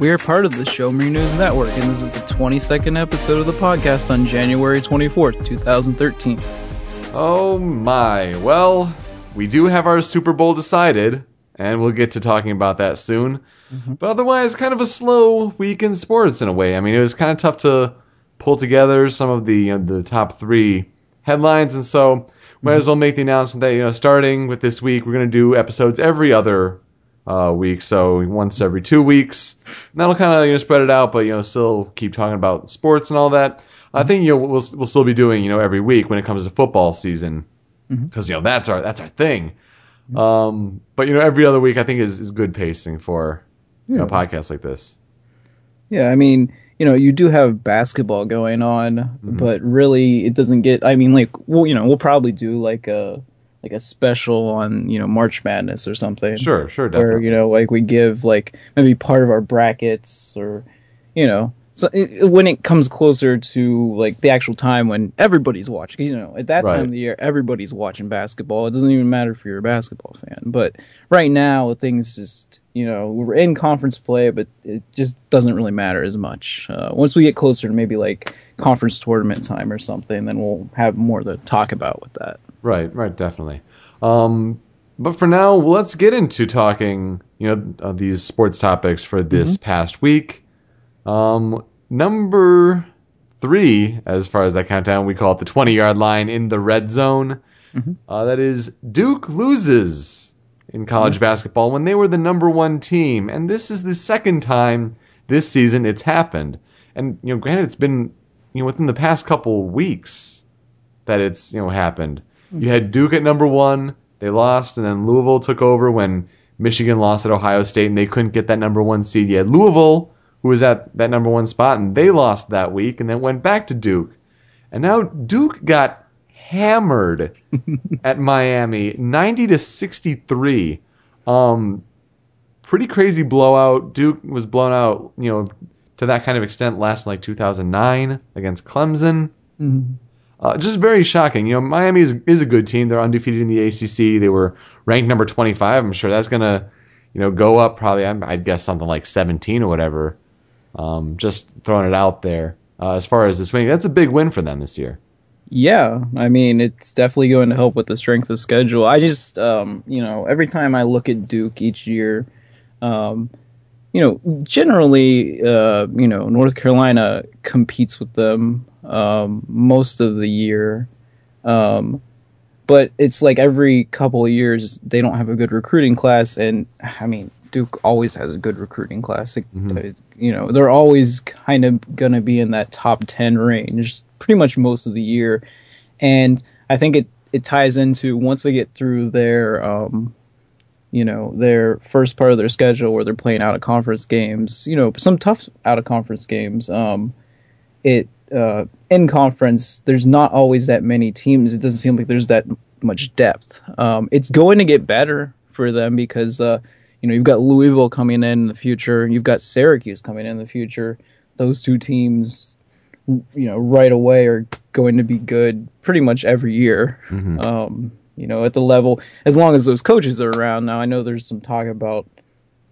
We are part of the Show Me News Network, and this is the 22nd episode of the podcast on January 24th, 2013. Oh my. Well, we do have our Super Bowl decided, and we'll get to talking about that soon. Mm-hmm. But otherwise, kind of a slow week in sports in a way. I mean, it was kind of tough to pull together some of the you know, the top three headlines, and so might as well make the announcement that you know starting with this week we're going to do episodes every other uh, week so once every two weeks and that'll kind of you know spread it out but you know still keep talking about sports and all that i think you know we'll, we'll still be doing you know every week when it comes to football season because mm-hmm. you know that's our that's our thing um, but you know every other week i think is, is good pacing for you know podcasts like this yeah i mean you know, you do have basketball going on, mm-hmm. but really it doesn't get. I mean, like, well, you know, we'll probably do like a like a special on you know March Madness or something. Sure, sure, definitely. Where you know, like we give like maybe part of our brackets or you know so it, when it comes closer to like the actual time when everybody's watching, you know, at that right. time of the year, everybody's watching basketball. It doesn't even matter if you're a basketball fan. But right now, things just, you know, we're in conference play, but it just doesn't really matter as much. Uh, once we get closer to maybe like conference tournament time or something, then we'll have more to talk about with that. Right, right, definitely. Um, but for now, let's get into talking, you know, uh, these sports topics for this mm-hmm. past week. Um, number three, as far as that countdown, we call it the 20 yard line in the red zone. Mm-hmm. Uh, that is Duke loses in college mm-hmm. basketball when they were the number one team. And this is the second time this season it's happened. And, you know, granted, it's been, you know, within the past couple weeks that it's, you know, happened. Mm-hmm. You had Duke at number one, they lost, and then Louisville took over when Michigan lost at Ohio State and they couldn't get that number one seed. yet. Louisville who was at that number one spot, and they lost that week and then went back to Duke. And now Duke got hammered at Miami, 90 to 63. Um, pretty crazy blowout. Duke was blown out, you know, to that kind of extent last like 2009 against Clemson. Mm-hmm. Uh, just very shocking. You know, Miami is, is a good team. They're undefeated in the ACC. They were ranked number 25. I'm sure that's gonna, you know, go up probably. I'd guess something like 17 or whatever um, just throwing it out there. Uh, as far as this win, that's a big win for them this year. Yeah, I mean it's definitely going to help with the strength of schedule. I just, um, you know, every time I look at Duke each year, um, you know, generally, uh, you know, North Carolina competes with them um, most of the year, um, but it's like every couple of years they don't have a good recruiting class, and I mean, Duke always has a good recruiting class. Mm-hmm. You know, they're always kind of going to be in that top 10 range pretty much most of the year. And I think it, it ties into once they get through their, um, you know, their first part of their schedule where they're playing out of conference games, you know, some tough out of conference games. Um, it, uh, in conference, there's not always that many teams. It doesn't seem like there's that much depth. Um, it's going to get better for them because, uh, you know, you've got Louisville coming in in the future. You've got Syracuse coming in the future. Those two teams, you know, right away are going to be good pretty much every year. Mm-hmm. Um, you know, at the level, as long as those coaches are around. Now, I know there's some talk about,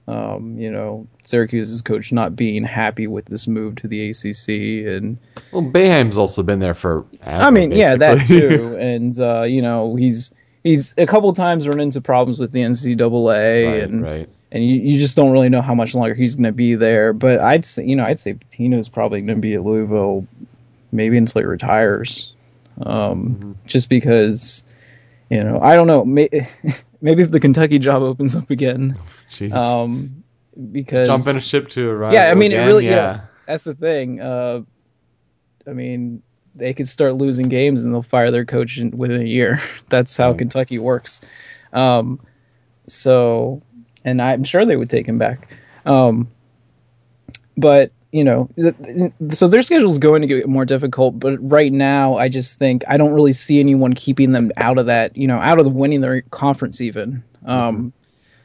um, you know, Syracuse's coach not being happy with this move to the ACC, and well, Boeheim's also been there for. I mean, basically. yeah, that too, and uh, you know, he's he's a couple times run into problems with the NCAA, right, and right. and you, you just don't really know how much longer he's going to be there. But I'd say you know I'd say Pitino's probably going to be at Louisville maybe until he retires, um, mm-hmm. just because you know I don't know may, maybe if the Kentucky job opens up again, um, because jumping a ship to a yeah I mean again, it really yeah. yeah. that's the thing. Uh, I mean they could start losing games and they'll fire their coach in, within a year. That's how right. Kentucky works. Um, so, and I'm sure they would take him back. Um, but you know, th- so their schedule is going to get more difficult. But right now, I just think I don't really see anyone keeping them out of that. You know, out of the winning their conference even. Um,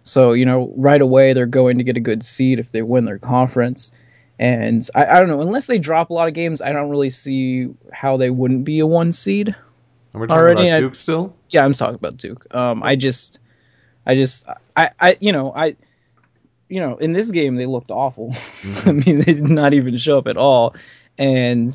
so you know, right away they're going to get a good seed if they win their conference. And I, I don't know, unless they drop a lot of games, I don't really see how they wouldn't be a one seed. And we're talking Already, about I- Duke still. Yeah, I'm talking about Duke. Um, I just, I just, I, I, you know, I, you know, in this game they looked awful. I mean, they did not even show up at all, and,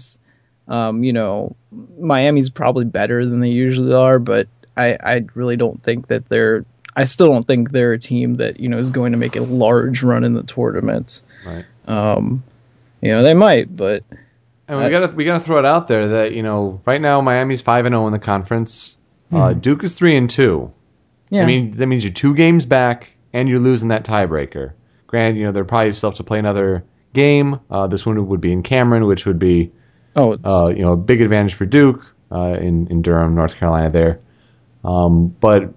um, you know, Miami's probably better than they usually are, but I, I really don't think that they're. I still don't think they're a team that you know is going to make a large run in the tournament. Right. Um, you know, they might, but And we I- gotta we gotta throw it out there that you know right now Miami's five and zero in the conference. Uh, Duke is three and two. Hmm. yeah, I mean that means you're two games back and you're losing that tiebreaker. Granted, you know they're probably still have to play another game. Uh, this one would be in Cameron, which would be oh, it's, uh, you know a big advantage for Duke uh, in in Durham, North Carolina. There, um, but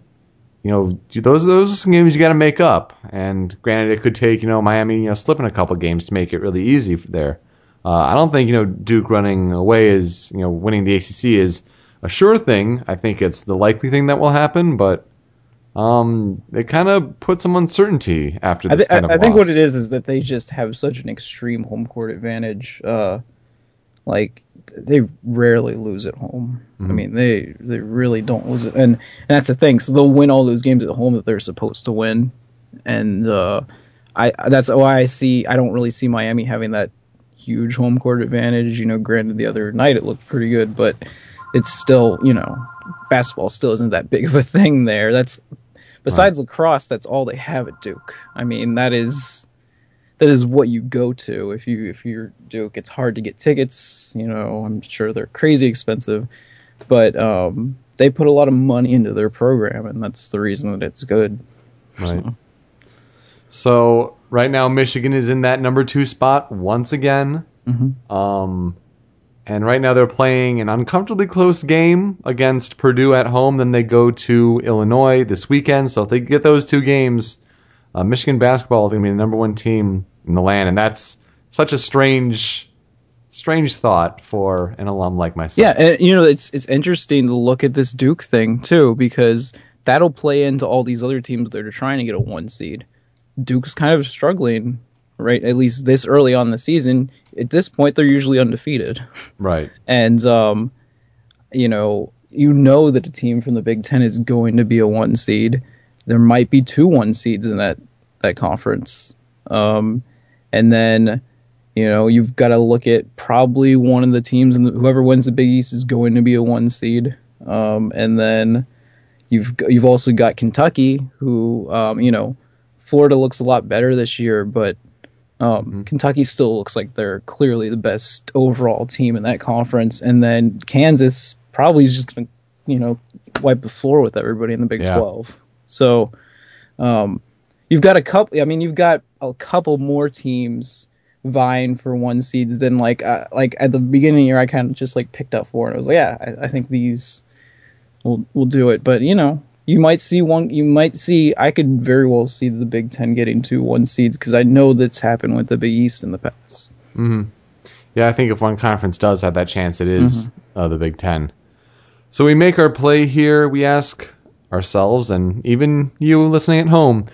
you know those those are some games you got to make up. And granted, it could take you know Miami you know slipping a couple games to make it really easy there. Uh, I don't think you know Duke running away is you know winning the ACC is a sure thing. I think it's the likely thing that will happen, but um, it kind of puts some uncertainty after I, this thi- I, kind of I think what it is is that they just have such an extreme home court advantage. Uh, like they rarely lose at home. I Mhm. mean, they they really don't lose it, and, and that's the thing. So they'll win all those games at home that they're supposed to win, and uh, I that's why I see I don't really see Miami having that huge home court advantage. You know, granted the other night it looked pretty good, but it's still you know basketball still isn't that big of a thing there. That's besides lacrosse, that's all they have at Duke. I mean, that is that is what you go to if you if you're Duke. It's hard to get tickets. You know, I'm sure they're crazy expensive, but um, they put a lot of money into their program, and that's the reason that it's good. Right. So right now, Michigan is in that number two spot once again. Mhm. Um, and right now they're playing an uncomfortably close game against Purdue at home. Then they go to Illinois this weekend. So if they get those two games, uh, Michigan basketball is going to be the number one team in the land, and that's such a strange, strange thought for an alum like myself. Yeah, and you know it's it's interesting to look at this Duke thing too because that'll play into all these other teams that are trying to get a one seed. Duke's kind of struggling, right? At least this early on in the season. At this point, they're usually undefeated. Right. and um, you know, you know that a team from the Big Ten is going to be a one seed. There might be two one seeds in that that conference, um, and then you know you've got to look at probably one of the teams, and whoever wins the Big East is going to be a one seed, um, and then you've you've also got Kentucky, who um, you know, Florida looks a lot better this year, but um, Kentucky still looks like they're clearly the best overall team in that conference, and then Kansas probably is just going to, you know, wipe the floor with everybody in the Big Yeah. Twelve. So, um, you've got a couple. I mean, you've got a couple more teams vying for one seeds than like uh, like at the beginning of the year. I kind of just like picked up four, and I was like, yeah, I, I think these will will do it. But you know, you might see one. You might see. I could very well see the Big Ten getting two one seeds because I know that's happened with the Big East in the past. hmm Yeah, I think if one conference does have that chance, it is, uh, the Big Ten. So we make our play here. We ask ourselves, and even you listening at home,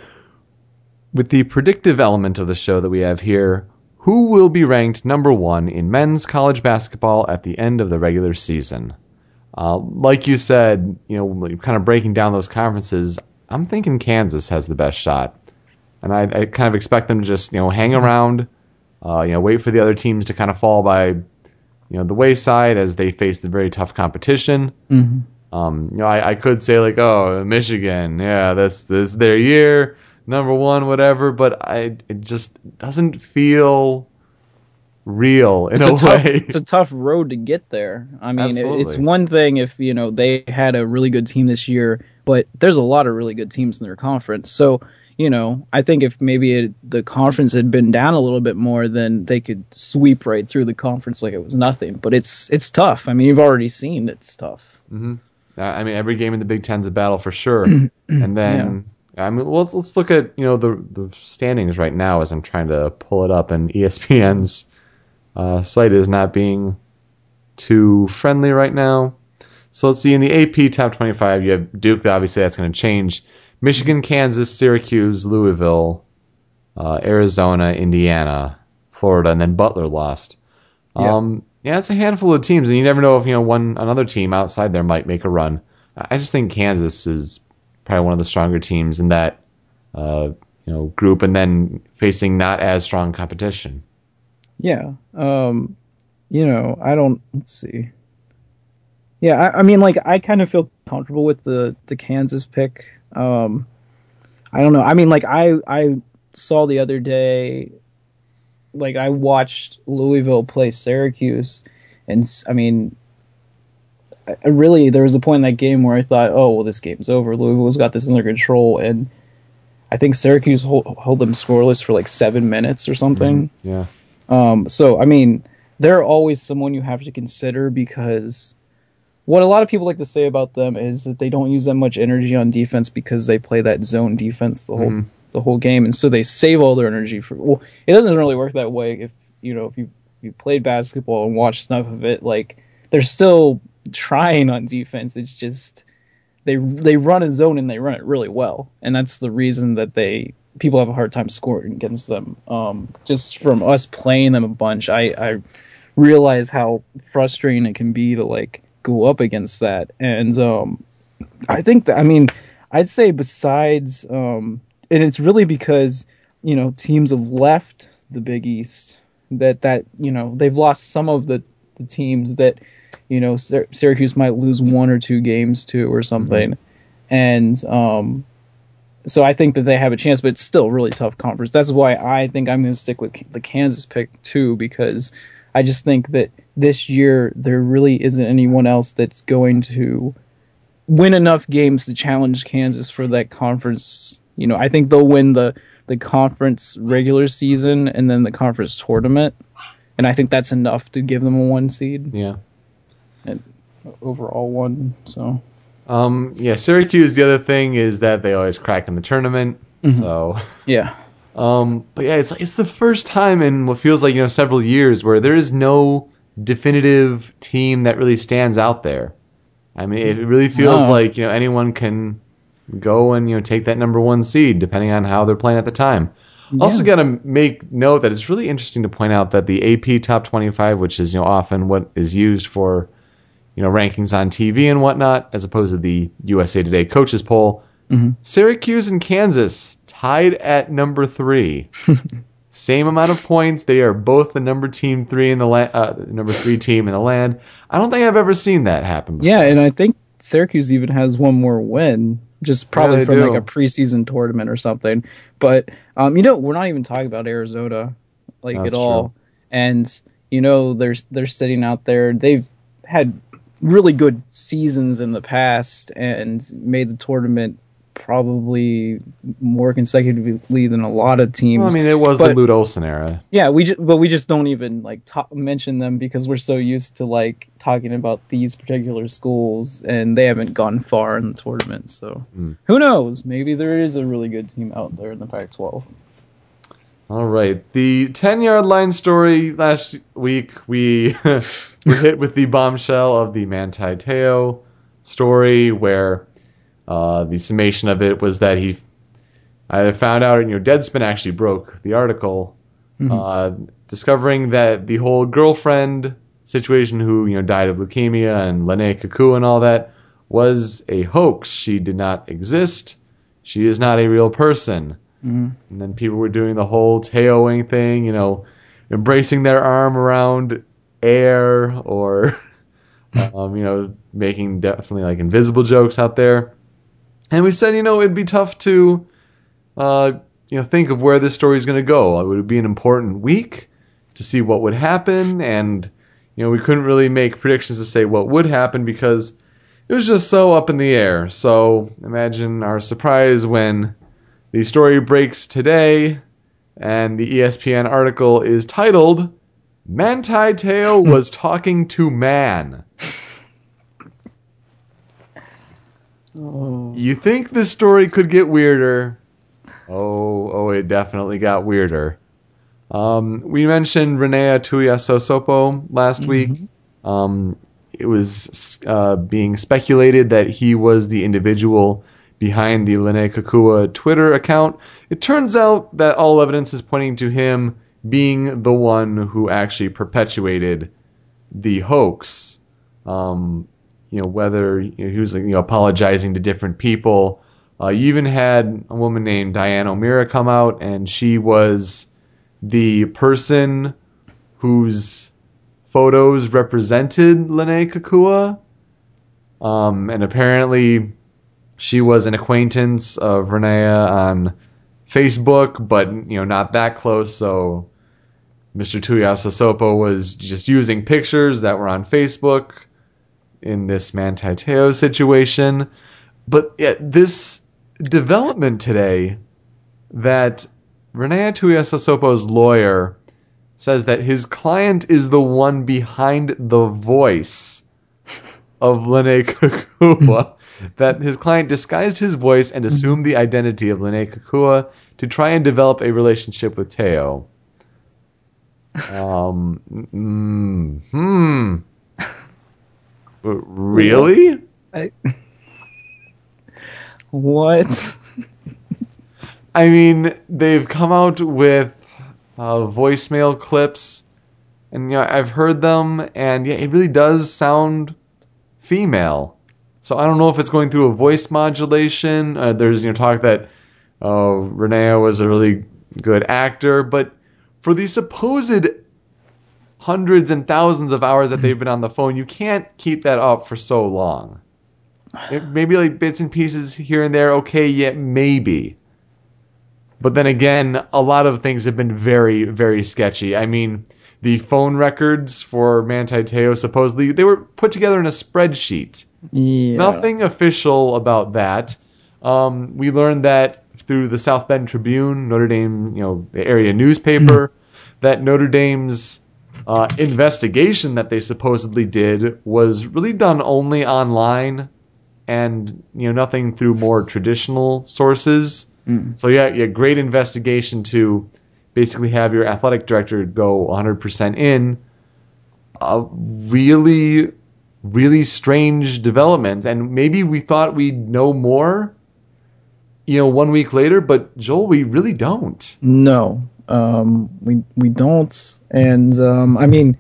with the predictive element of the show that we have here, who will be ranked number one in men's college basketball at the end of the regular season? Uh, like you said, you know, kind of breaking down those conferences, I'm thinking Kansas has the best shot. And I, I kind of expect them to just, you know, hang around, uh, you know, wait for the other teams to kind of fall by, you know, the wayside as they face the very tough competition. Mm-hmm. Um, you know, I, I could say like, oh, Michigan, yeah, that's this is their year, number one, whatever. But I, it just doesn't feel real in It's a, a, tough, way. it's a tough road to get there. I mean, it, it's one thing if you know they had a really good team this year, but there's a lot of really good teams in their conference. So you know, I think if maybe it, the conference had been down a little bit more, then they could sweep right through the conference like it was nothing. But it's it's tough. I mean, you've already seen it's tough. hmm I mean, every game in the Big Ten's a battle for sure. and then I mean, let's let's look at you know the the standings right now as I'm trying to pull it up, and ESPN's uh, site is not being too friendly right now. So let's see in the AP top 25, you have Duke. Obviously, that's going to change. Michigan, Kansas, Syracuse, Louisville, uh, Arizona, Indiana, Florida, and then Butler lost. Yeah. Um, yeah, it's a handful of teams, and you never know if you know one another team outside there might make a run. I just think Kansas is probably one of the stronger teams in that uh, you know group, and then facing not as strong competition. Yeah. Um, you know, I don't. Let's see. Yeah, I, I mean, like, I kind of feel comfortable with the the Kansas pick. Um, I don't know. I mean, like, I I saw the other day, like, I watched Louisville play Syracuse, and I mean, I, really there was a point in that game where I thought, oh well, this game's over. Louisville's got this under control, and I think Syracuse hold, hold them scoreless for like seven minutes or something. Yeah. Um, so I mean, they're always someone you have to consider because what a lot of people like to say about them is that they don't use that much energy on defense because they play that zone defense the whole Mhm. the whole game, and so they save all their energy for. Well, it doesn't really work that way if you know if you you played basketball and watched enough of it. Like they're still trying on defense. It's just they they run a zone and they run it really well, and that's the reason that they people have a hard time scoring against them. Um, just from us playing them a bunch, I I realize how frustrating it can be to like go up against that, and um, I think that I mean I'd say besides um, and it's really because you know teams have left the Big East that that you know they've lost some of the the teams that you know Syr- Syracuse might lose one or two games to or something, and um, so I think that they have a chance, but it's still a really tough conference. That's why I think I'm going to stick with the Kansas pick too, because I just think that this year there really isn't anyone else that's going to win enough games to challenge Kansas for that conference. You know, I think they'll win the the conference regular season and then the conference tournament, and I think that's enough to give them a one seed Yeah. Overall one. So Um, yeah, Syracuse. The other thing is that they always crack in the tournament. So, yeah, um, but yeah, it's it's the first time in what feels like you know several years where there is no definitive team that really stands out there. I mean, it really feels No. like you know anyone can go and you know take that number one seed depending on how they're playing at the time. Also, got to make note that it's really interesting to point out that the AP Top 25, which is you know often what is used for you know rankings on TV and whatnot, as opposed to the USA Today coaches poll, Syracuse and Kansas tied at number three. Same amount of points. They are both the number team three in the la- uh, number three team in the land. I don't think I've ever seen that happen. Before. yeah, and I think Syracuse even has one more win, just probably they from do. like a preseason tournament or something. But um, you know, we're not even talking about Arizona like That's at all. And you know, they're they're sitting out there. They've had really good seasons in the past and made the tournament probably more consecutively than a lot of teams. Well, I mean, it was the But- Lute Olson era. Yeah, we just but we just don't even like talk, mention them because we're so used to like talking about these particular schools and they haven't gone far in the tournament. So Mm. who knows? Maybe there is a really good team out there in the Pac-12. All right, the ten yard line story last week we were hit with the bombshell of the Manti Teo story, where uh, the summation of it was that he either found out, and you know, Deadspin actually broke the article, uh, discovering that the whole girlfriend situation, who you know died of leukemia and Lennay Kekua and all that, was a hoax. She did not exist. She is not a real person. And then people were doing the whole Teoing thing, you know, embracing their arm around air or, um, you know, making definitely like invisible jokes out there. And we said, you know, it'd be tough to, uh, you know, think of where this story is going to go. It would be an important week to see what would happen. And, you know, we couldn't really make predictions to say what would happen because it was just so up in the air. So imagine our surprise when the story breaks today, and the ESPN article is titled Manti Teo was talking to man. Oh. You think the story could get weirder? Oh, oh, it definitely got weirder. Um, we mentioned Ronaiah Tuiasosopo last week. Um, it was uh, being speculated that he was the individual behind the Lennay Kekua Twitter account. It turns out that all evidence is pointing to him being the one who actually perpetuated the hoax. Um, you know, whether you know, he was you know, apologizing to different people. Uh, you even had a woman named Diane O'Meara come out, and she was the person whose photos represented Lennay Kekua. Um, and apparently, she was an acquaintance of Ronaiah on Facebook, but you know, not that close. So, Mr. Tuiasosopo was just using pictures that were on Facebook in this Manti Teo situation. But yeah, this development today that Ronaiah Tuiasosopo's lawyer says that his client is the one behind the voice of Lennay Kekua. that his client disguised his voice and assumed the identity of Lennay Kekua to try and develop a relationship with Teo. Um, mm, hmm. But really? I... what? I mean, they've come out with uh, voicemail clips, and you know, I've heard them, and yeah, it really does sound female. So I don't know if it's going through a voice modulation. Uh, there's you know talk that uh, Ronaiah was a really good actor, but for these supposed hundreds and thousands of hours that they've been on the phone, you can't keep that up for so long. It, maybe like bits and pieces here and there, okay, yeah, maybe. But then again, a lot of things have been very, very sketchy. I mean, the phone records for Manti Teo supposedly they were put together in a spreadsheet. Yeah. Nothing official about that. Um, we learned that through the South Bend Tribune, Notre Dame, you know, the area newspaper, that Notre Dame's uh, investigation that they supposedly did was really done only online, and you know nothing through more traditional sources. So yeah, yeah, great investigation to basically have your athletic director go 100% in. A really, really strange developments, and maybe we thought we'd know more. You know, one week later, but Joel, we really don't. No, um, we we don't, and um, I mean,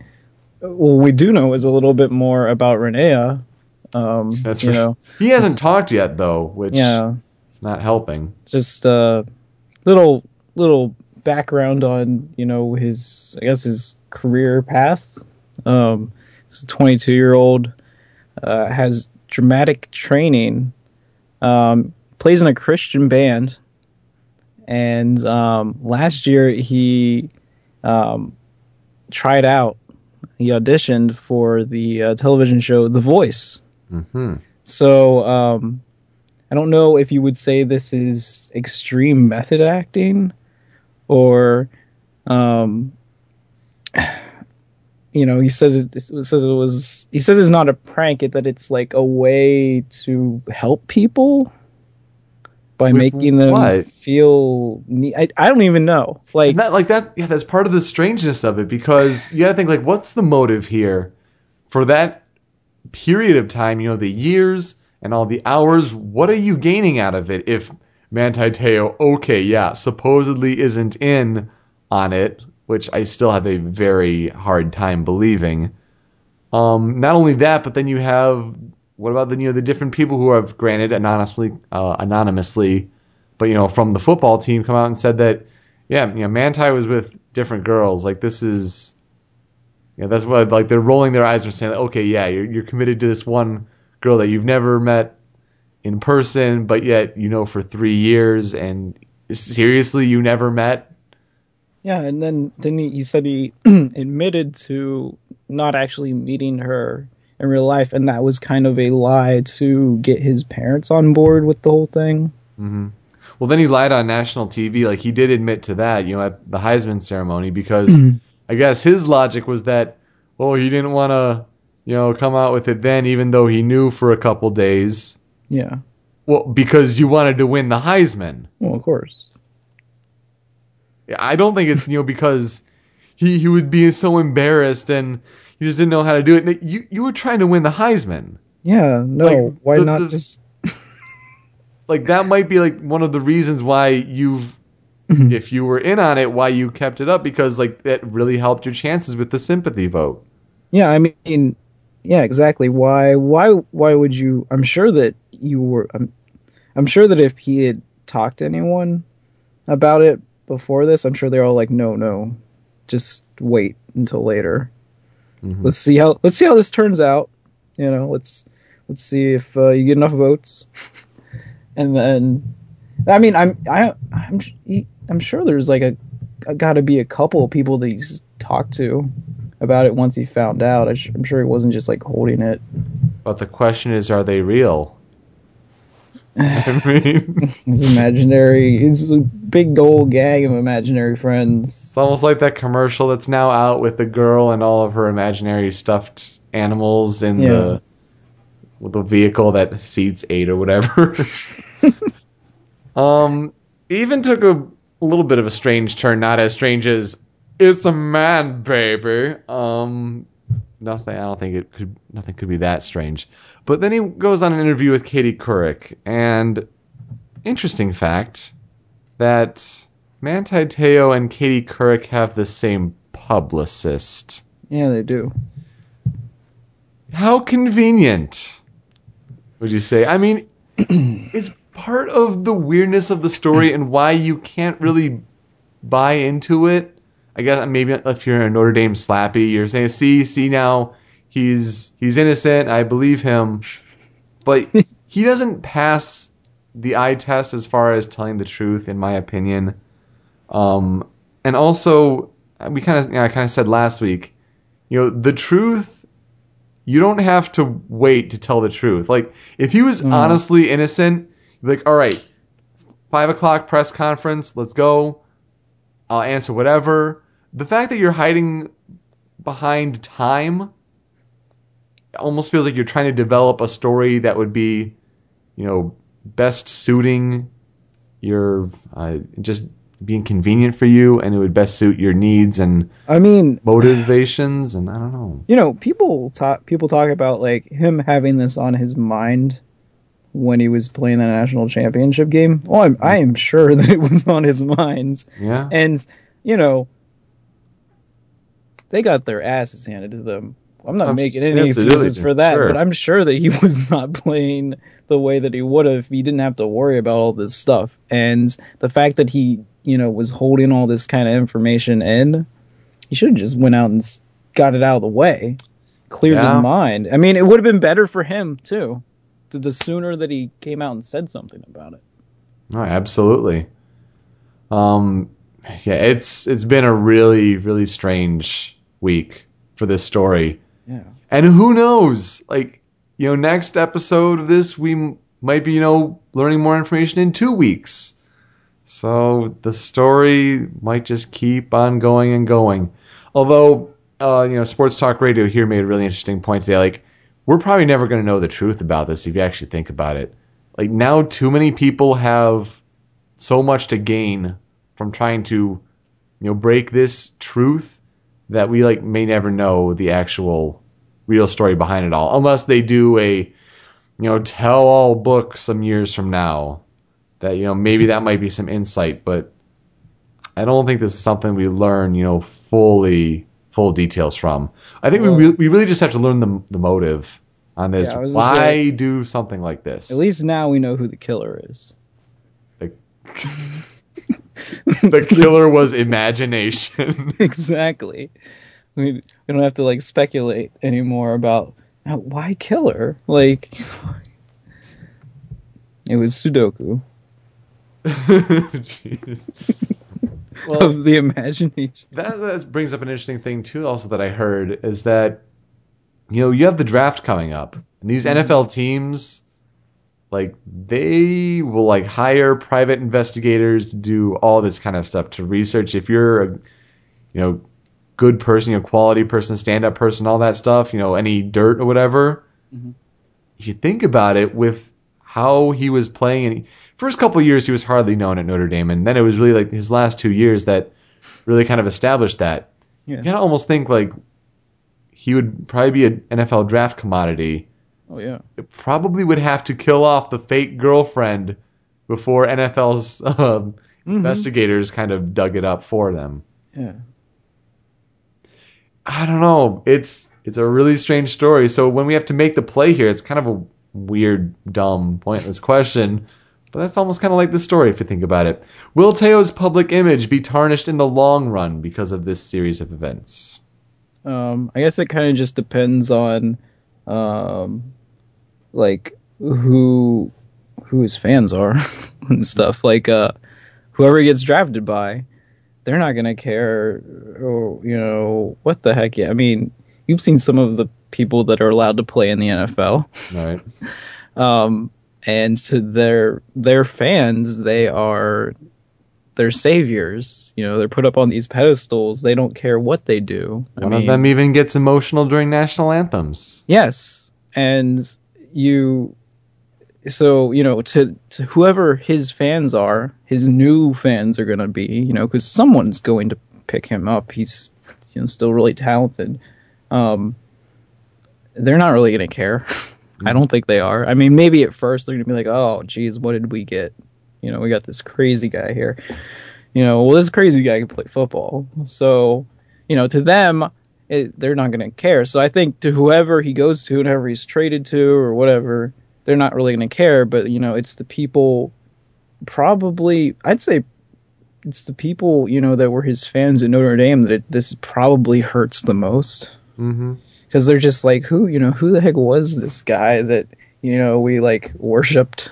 well, we do know is a little bit more about Ronaiah. Um, That's you for know, He hasn't talked yet though, which yeah, it's not helping. just a little little background on you know his I guess his career path. Um, this 22 year old uh, has dramatic training. Um, plays in a Christian band, and um, last year he um, tried out. He auditioned for the uh, television show The Voice. hmm So um, I don't know if you would say this is extreme method acting, or, um, you know, he says it, it says it was. He says it's not a prank; it, that it's like a way to help people by With making them what? feel. Ne- I I don't even know. Like And that like that yeah, that's part of the strangeness of it because you gotta think like what's the motive here for that period of time, you know, the years and all the hours, what are you gaining out of it if Manti Teo, okay, yeah, supposedly isn't in on it, which I still have a very hard time believing. Um, not only that, but then you have what about the you know the different people who have granted anonymously uh, anonymously, but you know from the football team come out and said that yeah you know Manti was with different girls like this is yeah that's what like they're rolling their eyes and saying okay yeah you're you're committed to this one girl that you've never met in person but yet you know for three years and seriously you never met Yeah, and then then he, said he admitted to not actually meeting her in real life, and that was kind of a lie to get his parents on board with the whole thing. Mm-hmm. Well, then he lied on national TV. Like he did admit to that, you know, at the Heisman ceremony, because I guess his logic was that, well, he didn't want to, you know, come out with it then, even though he knew for a couple days. Yeah, Well, because you wanted to win the Heisman. Well, of course. I don't think it's you know because he he would be so embarrassed and he just didn't know how to do it. You you were trying to win the Heisman. Yeah, no. Like, why the- not the- just? Like that might be like one of the reasons why you've Mhm. if you were in on it why you kept it up because like that really helped your chances with the sympathy vote. Yeah, I mean, yeah, exactly. Why? Why? Why would you? I'm sure that you were. I'm, I'm sure that if he had talked to anyone about it before this, I'm sure they're all like, no, no, just wait until later. Mhm. Let's see how. Let's see how this turns out. You know, let's let's see if uh, you get enough votes, and then. I mean, I'm I I'm I'm sure there's like a, got to be a couple of people that he's talked to about it once he found out. I sh- I'm sure he wasn't just like holding it. But the question is, are they real? I mean, His imaginary, his big old gang of imaginary friends. it's almost like that commercial that's now out with the girl and all of her imaginary stuffed animals in Yeah. the with the vehicle that seats eight or whatever. um, even took a, little bit of a strange turn, not as strange as it's a man, baby. Um, nothing. I don't think it could. Nothing could be that strange. But then he goes on an interview with Katie Couric, and interesting fact that Manti Te'o and Katie Couric have the same publicist. Yeah, they do. How convenient, would you say? I mean, it's part of the weirdness of the story and why you can't really buy into it. I guess maybe if you're a Notre Dame slappy, you're saying, "See, see now, he's he's innocent. I believe him," but he doesn't pass the eye test as far as telling the truth, in my opinion. Um, and also, we kind of, you know, I kind of said last week, you know, the truth. You don't have to wait to tell the truth. Like, if he was Mm. honestly innocent, like, all right, five o'clock press conference, let's go. I'll answer whatever. The fact that you're hiding behind time almost feels like you're trying to develop a story that would be, you know, best suiting your uh, just being convenient for you, and it would best suit your needs and I mean, motivations. And I don't know. you know, people talk people talk about like him having this on his mind when he was playing the national championship game. Well, I'm, I am sure that it was on his mind, Yeah. and you know, they got their asses handed to them. I'm not Abs- making any excuses for that, sure. but I'm sure that he was not playing the way that he would have if he didn't have to worry about all this stuff. And the fact that he, you know, was holding all this kind of information in, he should have just went out and got it out of the way, cleared Yeah. his mind. I mean, it would have been better for him too. The, the sooner that he came out and said something about it. No, absolutely. Um, yeah, it's it's been a really really strange week for this story, Yeah. and who knows? Like, you know, next episode of this, we might be you know learning more information in two weeks. So the story might just keep on going and going. Although, uh, you know, Sports Talk Radio here made a really interesting point today. Like, we're probably never going to know the truth about this if you actually think about it. Like now, too many people have so much to gain from trying to, you know, break this truth that we like may never know the actual real story behind it all, unless they do a, you know, tell all book some years from now. That you know maybe that might be some insight, but I don't think this is something we learn, you know, fully full details from. I think Well- we re- we really just have to learn the the motive on this. Yeah, I was gonna Why say- do something like this? At least now we know who the killer is. the, the killer was imagination. exactly. We we don't have to like speculate anymore about why killer. Like it was Sudoku Jeez. well, of the imagination. that, that brings up an interesting thing too. Also, that I heard is that you know you have the draft coming up, and these mm-hmm. NFL teams, like they will like hire private investigators to do all this kind of stuff to research if you're a you know good person, you know quality person, stand up person, all that stuff. You know any dirt or whatever. Mhm. If you think about it, with how he was playing. And he, first couple years, he was hardly known at Notre Dame, and then it was really like his last two years that really kind of established that. Yeah. You kind of almost think like he would probably be an NFL draft commodity. Oh yeah. It probably would have to kill off the fake girlfriend before NFL's um, investigators kind of dug it up for them. Yeah. I don't know. It's it's a really strange story. So when we have to make the play here, it's kind of a weird, dumb, pointless question. But that's almost kind of like the story if you think about it. Will Teo's public image be tarnished in the long run because of this series of events? Um, I guess it kind of just depends on, um, like who who his fans are and stuff. Like uh, whoever he gets drafted by, they're not gonna care. Or, you know what the heck? Yeah, I mean, you've seen some of the people that are allowed to play in the NFL. Right. um, and to their their fans, they are their saviors. You know, they're put up on these pedestals. They don't care what they do. I One of them even gets emotional during national anthems. yes, and you. So you know, to to whoever his fans are, his new fans are going to be. You know, because someone's going to pick him up. He's you know still really talented. Um, they're not really going to care. I don't think they are. I mean, maybe at first they're gonna be like, "Oh, geez, what did we get? You know, we got this crazy guy here. You know, well, this crazy guy can play football. So, you know, to them, it, they're not gonna care. So I think to whoever he goes to, whoever he's traded to, or whatever, they're not really gonna care. But you know, it's the people. Probably, I'd say, it's the people you know that were his fans at Notre Dame that it, this probably hurts the most Mm-hmm. because they're just like who you know who the heck was this guy that you know we like worshipped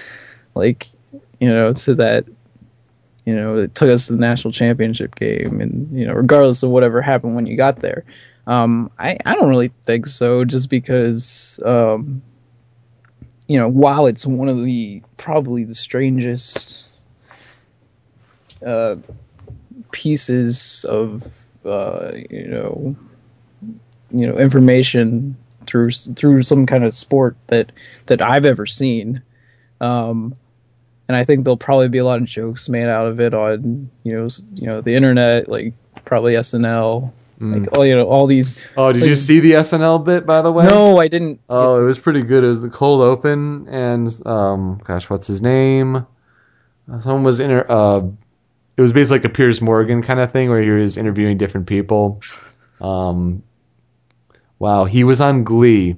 like you know to that you know it took us to the national championship game and you know regardless of whatever happened when you got there um i i don't really think so just because um you know while it's one of the probably the strangest uh pieces of uh you know you know information through through some kind of sport that that I've ever seen. Um, and I think there'll probably be a lot of jokes made out of it on you know you know the internet, like probably SNL, like all you know all these. Oh, did you see the SNL bit by the way? No, I didn't. Oh, it was pretty good. It was the cold open, and um, gosh, what's his name? Uh, Someone was in. Uh, it was basically like a Piers Morgan kind of thing where he was interviewing different people. Um, wow, he was on Glee,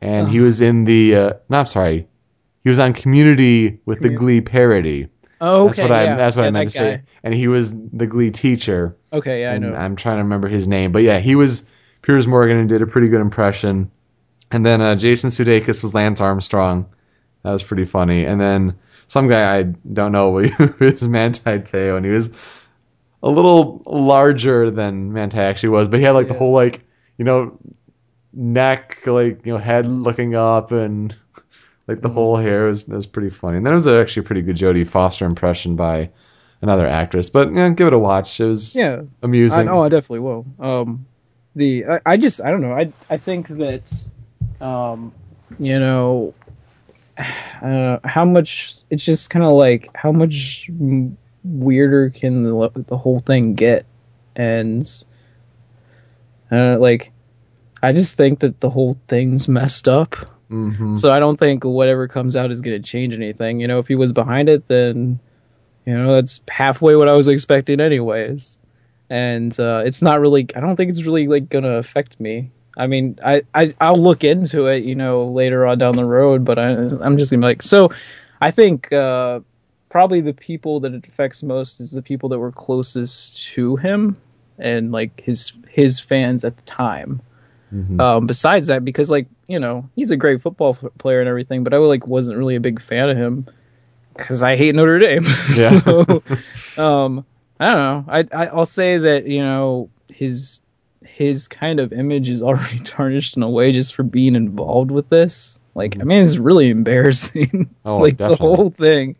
and he was in the. Uh, no, I'm sorry, he was on Community with the Glee parody. Oh, That's okay, what I. yeah, That's what yeah, I meant to that say. And he was the Glee teacher. Okay, yeah, I know. I'm trying to remember his name, but yeah, he was Piers Morgan and did a pretty good impression. And then uh, Jason Sudeikis was Lance Armstrong. That was pretty funny. And then some guy I don't know was Manti Teo, and he was a little larger than Manti actually was, but he had like the whole like you know neck, like you know head looking up, and like the Mm-hmm. whole hair was was pretty funny. And then it was actually a pretty good Jodie Foster impression by another actress. But you know, give it a watch. It was yeah, amusing. I know. I definitely will. Um, the I, I just I don't know. I I think that, um, you know, I don't know how much. It's just kind of like how much weirder can the the whole thing get, and uh, like I just think that the whole thing's messed up. Hmm So I don't think whatever comes out is going to change anything. You know, if he was behind it, then you know that's halfway what I was expecting, anyways. And uh, it's not really. I don't think it's really like going to affect me. I mean, I, I I'll look into it, you know, later on down the road. But I, I'm just gonna be like, so. I think uh, probably the people that it affects most is the people that were closest to him and like his his fans at the time Mhm. um, besides that, because like you know he's a great football f- player and everything, but I like wasn't really a big fan of him because I hate Notre Dame. Yeah. so, um, I don't know. I, I I'll say that you know his his kind of image is already tarnished in a way just for being involved with this. Like I mean, it's really embarrassing. Oh, like the whole thing.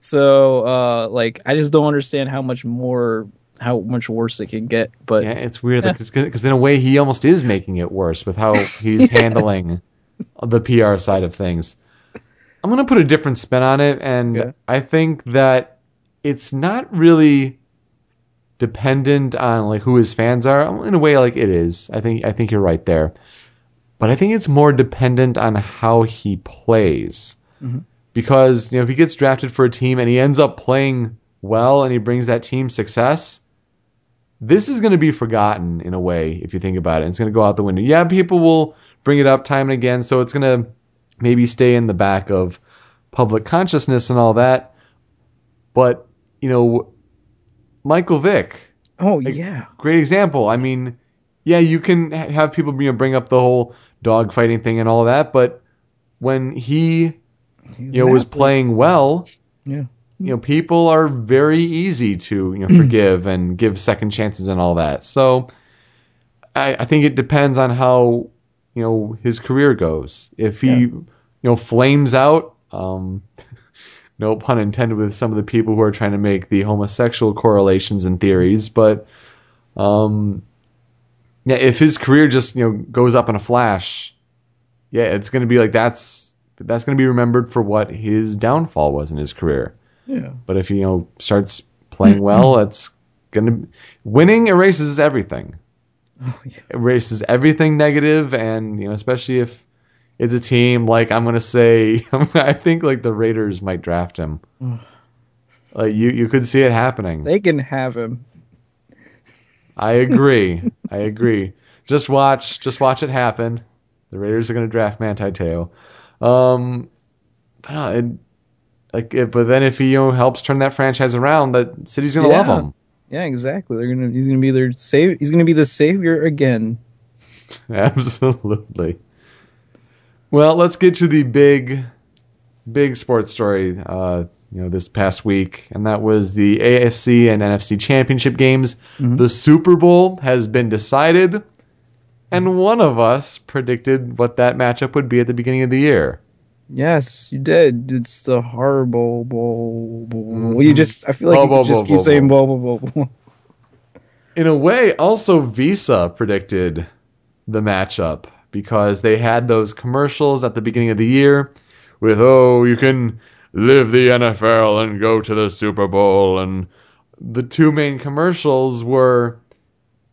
So uh, like I just don't understand how much more how much worse it can get. But Yeah, it's weird because in a way he almost is making it worse with how he's handling the PR side of things. I'm gonna put a different spin on it, and Okay. I think that it's not really dependent on like who his fans are. In a way, like it is. I think I think you're right there, but I think it's more dependent on how he plays. Mhm. Because you know if he gets drafted for a team and he ends up playing well and he brings that team success, this is going to be forgotten in a way if you think about it. It's going to go out the window. Yeah, people will bring it up time and again, so it's going to maybe stay in the back of public consciousness and all that. But, you know, Michael Vick, Oh yeah. great example. I mean, yeah, you can have people you know, bring up the whole dog fighting thing and all that, but when he He's you know was playing well, Yeah. You know, people are very easy to you know forgive and give second chances and all that. So I, I think it depends on how you know his career goes. If he Yeah. you know flames out, um, no pun intended with some of the people who are trying to make the homosexual correlations and theories, but um, yeah, if his career just you know goes up in a flash, yeah, it's going to be like that's that's going to be remembered for what his downfall was in his career. Yeah. But if he, you know starts playing well, it's gonna winning erases everything. Oh yeah. Erases everything negative, and you know especially if it's a team like I'm gonna say I think like the Raiders might draft him. Like you you could see it happening. They can have him. I agree. I agree. Just watch just watch it happen. The Raiders are gonna draft Manti Te'o. Um, but no, it, like, but then if he you know helps turn that franchise around, that city's gonna love him. Yeah, exactly. They're gonna. He's gonna be their save. He's gonna be the savior again. Absolutely. Well, let's get to the big, big sports story. Uh, you know, this past week, and that was the AFC and NFC championship games. Mhm. The Super Bowl has been decided, and one of us predicted what that matchup would be at the beginning of the year. Yes, you did. It's the Harbaugh bowl. Mhm. You just. I feel like Bowl, you just keep saying bowl, bowl, bowl. In a way, also Visa predicted the matchup because they had those commercials at the beginning of the year with, oh, you can live the NFL and go to the Super Bowl. And the two main commercials were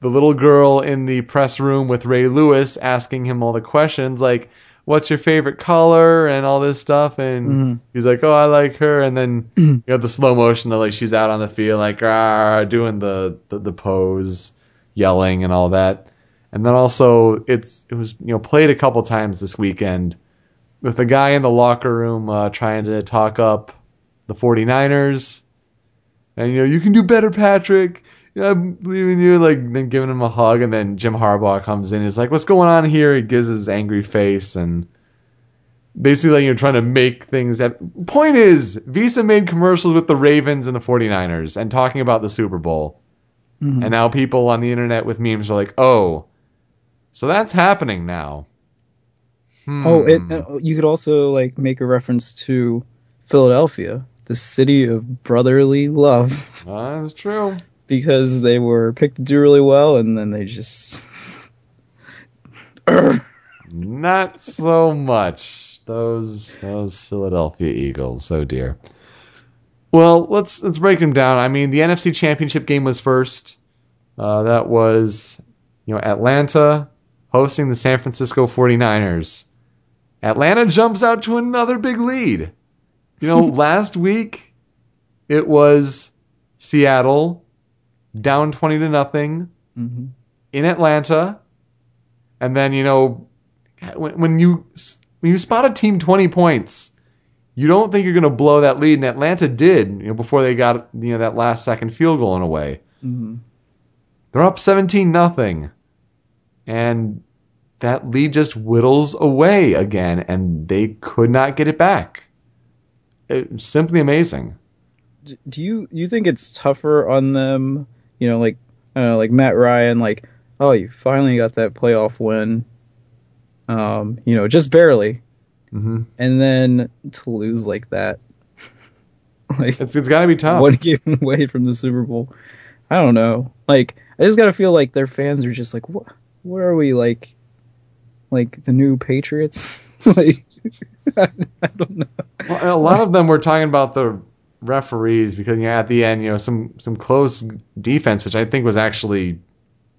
the little girl in the press room with Ray Lewis asking him all the questions, like, what's your favorite color and all this stuff. And Mhm. he's like, oh, I like her. And then you have the slow motion of like she's out on the field, like, ah, doing the, the, the pose, yelling and all that. And then also it's it was you know played a couple times this weekend with a guy in the locker room uh, trying to talk up the 49ers. And you know, you can do better, Patrick. Yeah, I believe in you. Like then giving him a hug, and then Jim Harbaugh comes in. He's like, "What's going on here?" He gives his angry face, and basically, like, you're trying to make things. That point is, Visa made commercials with the Ravens and the 49ers, and talking about the Super Bowl. Mhm. And now people on the internet with memes are like, "Oh, so that's happening now." Hmm. Oh, it, uh, you could also like make a reference to Philadelphia, the city of brotherly love, that's true. Because they were picked to do really well, and then they just. Not so much. Those those Philadelphia Eagles. Oh dear. Well, let's let's break them down. I mean, the NFC Championship game was first. Uh, that was, you know, Atlanta hosting the San Francisco 49ers. Atlanta jumps out to another big lead. You know, last week it was Seattle down 20 to nothing Mhm. in Atlanta, and then you know when, when you when you spot a team twenty points, you don't think you're going to blow that lead, and Atlanta did. You know before they got you know that last second field goal in a way. Mhm. They're up seventeen nothing, and that lead just whittles away again, and they could not get it back. It's simply amazing. Do you you think it's tougher on them? You know, like uh, like Matt Ryan, like oh, you finally got that playoff win. Um, you know, just barely, hmm and then to lose like that, like It's it's got to be tough. one game away from the Super Bowl. I don't know. Like, I just gotta feel like their fans are just like, what? What are we like? Like the new Patriots? like, I, I don't know. Well, a lot of them were talking about the referees because you know, at the end, you know, some some close defense, which I think was actually,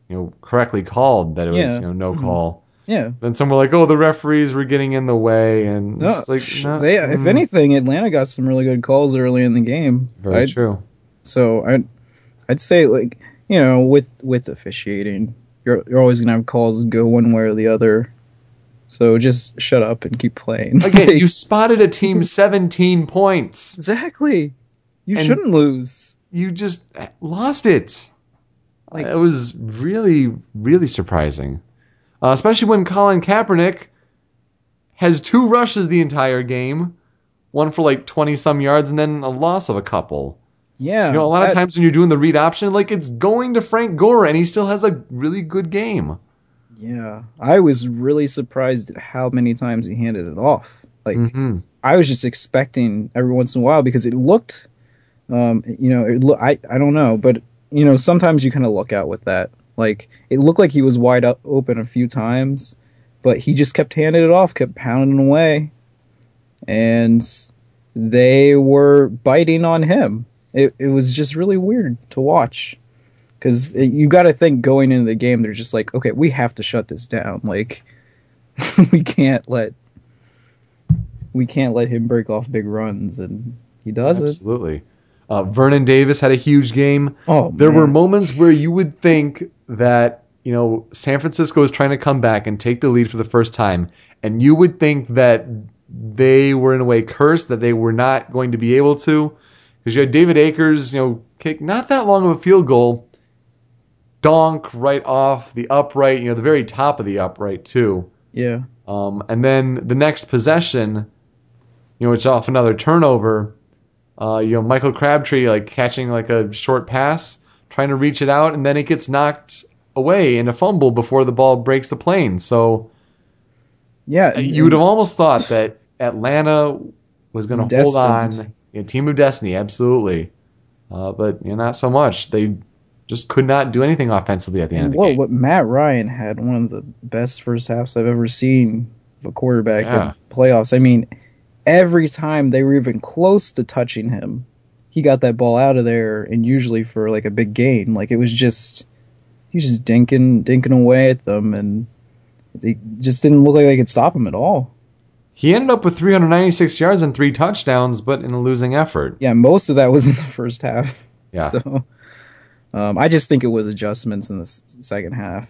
you know, correctly called that it was you know no Mhm. call. Yeah. Then some were like, oh, the referees were getting in the way, and No, like no, they, if mm, anything, Atlanta got some really good calls early in the game. very I'd- true. So I, I'd say like you know with with officiating, you're you're always gonna have calls go one way or the other. So just shut up and keep playing. Again, you spotted a team 17 points. exactly. You And- shouldn't lose. You just lost it. Like- it was really, really surprising, uh, especially when Colin Kaepernick has two rushes the entire game, one for like 20 some yards, and then a loss of a couple. Yeah. You know, a lot of times when you're doing the read option, like it's going to Frank Gore, and he still has a really good game. Yeah, I was really surprised at how many times he handed it off. Like hmm I was just expecting every once in a while because it looked, um, you know, it lo- I I don't know, but you know, sometimes you kind of look out with that. Like it looked like he was wide up, open a few times, but he just kept handing it off, kept pounding away, and they were biting on him. It it was just really weird to watch. Because you got to think going into the game, they're just like, okay, we have to shut this down. Like, we can't let we can't let him break off big runs, and he does it. Absolutely. Uh, Vernon Davis had a huge game. Oh, There were moments where you would think that, you know, San Francisco is trying to come back and take the lead for the first time, and you would think that they were in a way cursed, that they were not going to be able to. Because you had David Akers, you know, kick not that long of a field goal, donk right off the upright, you know, the very top of the upright, too. yeah, Um, and then the next possession, you know, it's off another turnover. Uh, you know, Michael Crabtree like catching like a short pass, trying to reach it out, and then it gets knocked away in a fumble before the ball breaks the plane. So yeah. uh, you would have almost thought that Atlanta was going to hold on. destined. You know, team of destiny, absolutely. Uh, but you know, not so much. They just could not do anything offensively at the end of the what game. what Matt Ryan had one of the best first halves I've ever seen of a quarterback Yeah. in playoffs. I mean, every time they were even close to touching him, he got that ball out of there, and usually for like a big gain. Like it was just he was just dinking dinking away at them, and they just didn't look like they could stop him at all. He ended up with 396 yards and three touchdowns, but in a losing effort. Yeah, most of that was in the first half. Yeah. So, um, I just think it was adjustments in the s- second half.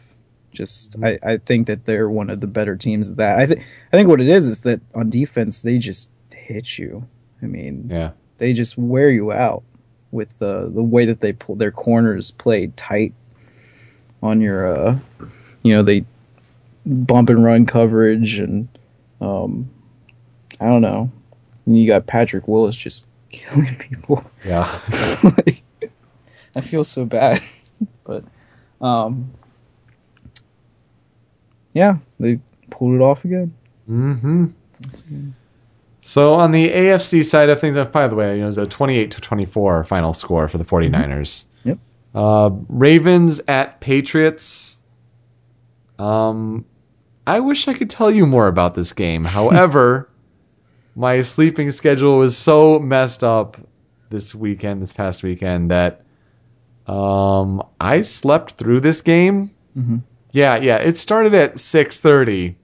Just, Mm-hmm. I, I think that they're one of the better teams at that. I think, I think what it is is that on defense they just hit you. I mean, Yeah. they just wear you out with the the way that they pull their corners played tight on your, uh, you know, they bump and run coverage and, um, I don't know. And you got Patrick Willis just killing people. Yeah. like, I feel so bad, but um, yeah, they pulled it off again. hmm So on the AFC side of things, uh, by the way, you know, it was a 28 to 24 final score for the 49ers. Yep. Uh, Ravens at Patriots. Um, I wish I could tell you more about this game. However, my sleeping schedule was so messed up this weekend, this past weekend, that um, I slept through this game. Mhm. Yeah, yeah. It started at 6:30.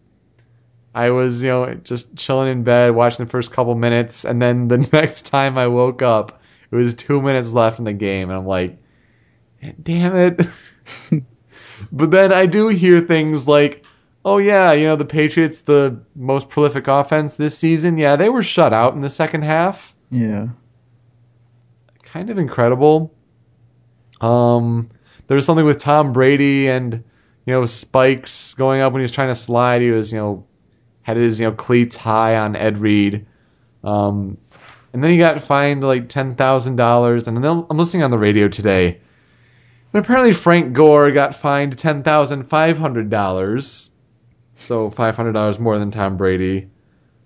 I was, you know, just chilling in bed, watching the first couple minutes, and then the next time I woke up, it was two minutes left in the game, and I'm like, damn it. but then I do hear things like, oh yeah, you know, the Patriots, the most prolific offense this season, yeah, they were shut out in the second half. Yeah, Kind of incredible. Um, there was something with Tom Brady and you know spikes going up when he was trying to slide. He was you know had his you know cleats high on Ed Reed, um, and then he got fined like ten thousand dollars. And then I'm listening on the radio today, and apparently Frank Gore got fined ten thousand five hundred dollars, so five hundred dollars more than Tom Brady,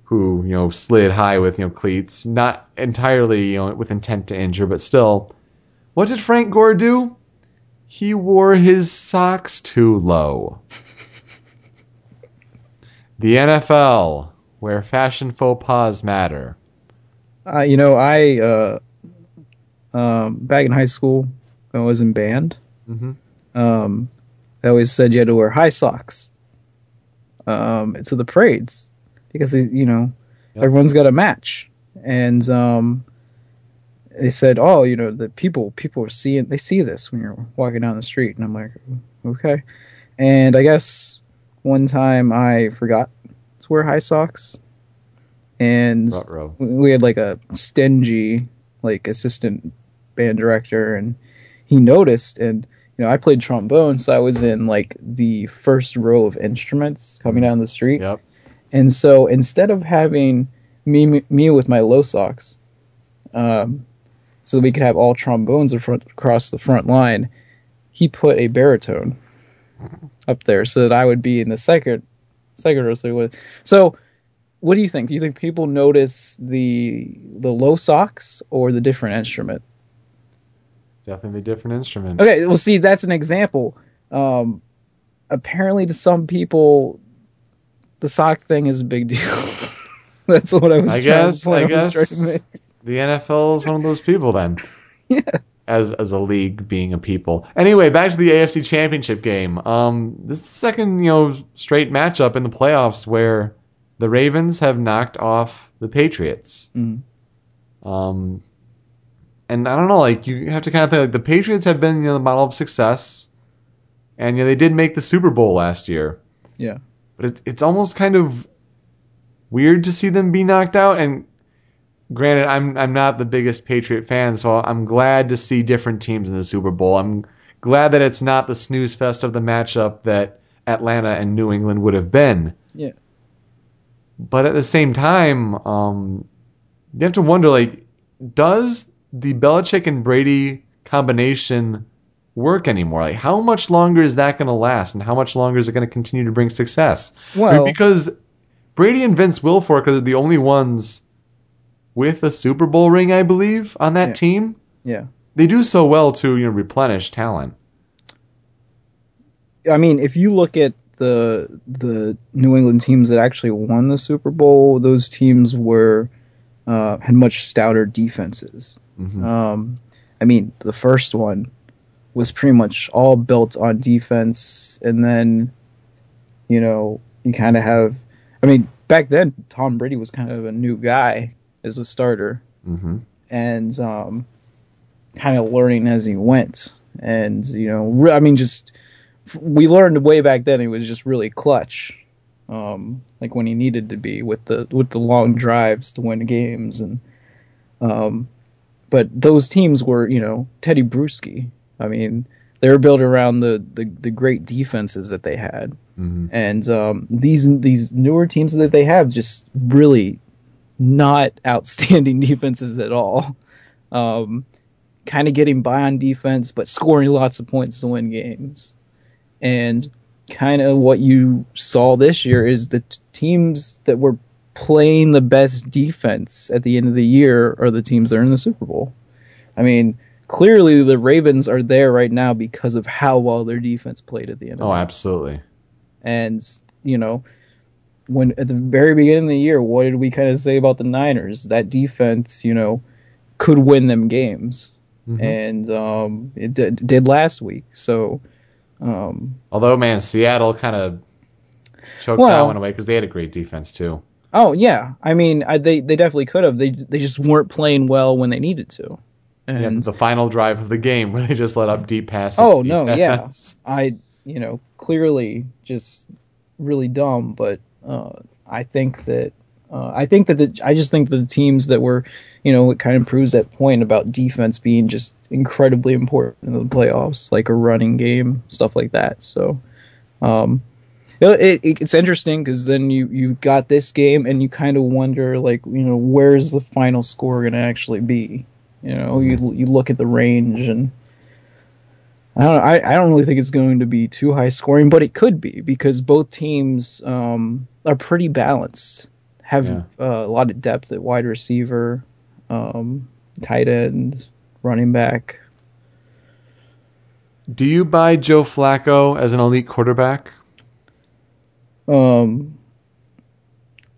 who you know slid high with you know cleats, not entirely you know with intent to injure, but still. What did Frank Gore do? He wore his socks too low. The NFL where fashion faux pas matter. Uh, you know, I uh, um, back in high school, I was in band. Mhm. Um, they always said you had to wear high socks um, to the parades because they, you know Yep. everyone's got a match, and um, they said, oh, you know, the people people are seeing they see this when you're walking down the street, and I'm like, okay, and I guess one time I forgot to wear high socks, and we had like a stingy like assistant band director and he noticed and you know i played trombone so i was in like the first row of instruments coming down the street. Yep. and so instead of having me me with my low socks um so that we could have all trombones in front, across the front line he put a baritone up there so that i would be in the second second row so, so what do you think? Do you think people notice the the low socks or the different instrument? Definitely different instrument. Okay, well, see, that's an example. Um, apparently, to some people, the sock thing is a big deal. that's what I was. I trying guess. to, point I was guess make. The NFL is one of those people then. Yeah. As as a league being a people. Anyway, back to the AFC Championship game. Um, this is the second you know straight matchup in the playoffs where the Ravens have knocked off the Patriots. Mhm. Um, and I don't know, like you have to kind of think like the Patriots have been you know the model of success, and you know they did make the Super Bowl last year. Yeah. but it's it's almost kind of weird to see them be knocked out. And granted, I'm I'm not the biggest Patriot fan, so I'm glad to see different teams in the Super Bowl. I'm glad that it's not the snooze fest of the matchup that Atlanta and New England would have been. Yeah. But at the same time, um, you have to wonder like, does the Belichick and Brady combination work anymore? Like, how much longer is that going to last, and how much longer is it going to continue to bring success? I mean, Well, because Brady and Vince Wilfork are the only ones with a Super Bowl ring, I believe, on that Yeah. team. yeah. They do so well to you know replenish talent. I mean, if you look at the the New England teams that actually won the Super Bowl, those teams were uh, had much stouter defenses. Mhm. Um, I mean, the first one was pretty much all built on defense, and then, you know, you kind of have. I mean, back then, Tom Brady was kind of a new guy as a starter, hmm and um, kind of learning as he went. And you know, re- I mean, just we learned way back then he was just really clutch, um, like when he needed to be with the with the long drives to win games, and um, but those teams were you know Teddy Bruschi. I mean, they were built around the the, the great defenses that they had, hmm and um, these these newer teams that they have just really not outstanding defenses at all. Um, kind of getting by on defense, but scoring lots of points to win games. And kind of what you saw this year is the t- teams that were playing the best defense at the end of the year are the teams that are in the Super Bowl. I mean, clearly the Ravens are there right now because of how well their defense played at the end of the Oh, the absolutely. and you know, when at the very beginning of the year, what did we kind of say about the Niners? That defense, you know, could win them games, Mhm. and um, it did, did last week. So, um, Although, man, Seattle kind of choked that one away because they had a great defense too. oh yeah, I mean, I, they they definitely could have. They they just weren't playing well when they needed to, Yeah, and the final drive of the game where they just let up deep passes. Oh, no, yeah. I you know clearly just really dumb, but uh, I think that uh, I think that the, I just think the teams that were you know it kind of proves that point about defense being just incredibly important in the playoffs, like a running game, stuff like that. So. Um, it, it, it's interesting because then you you got this game and you kind of wonder like you know where's the final score going to actually be you know you you look at the range and I don't I, I don't really think it's going to be too high scoring but it could be because both teams um, are pretty balanced have Yeah. uh, a lot of depth at wide receiver um, tight end running back Do you buy Joe Flacco as an elite quarterback? Um,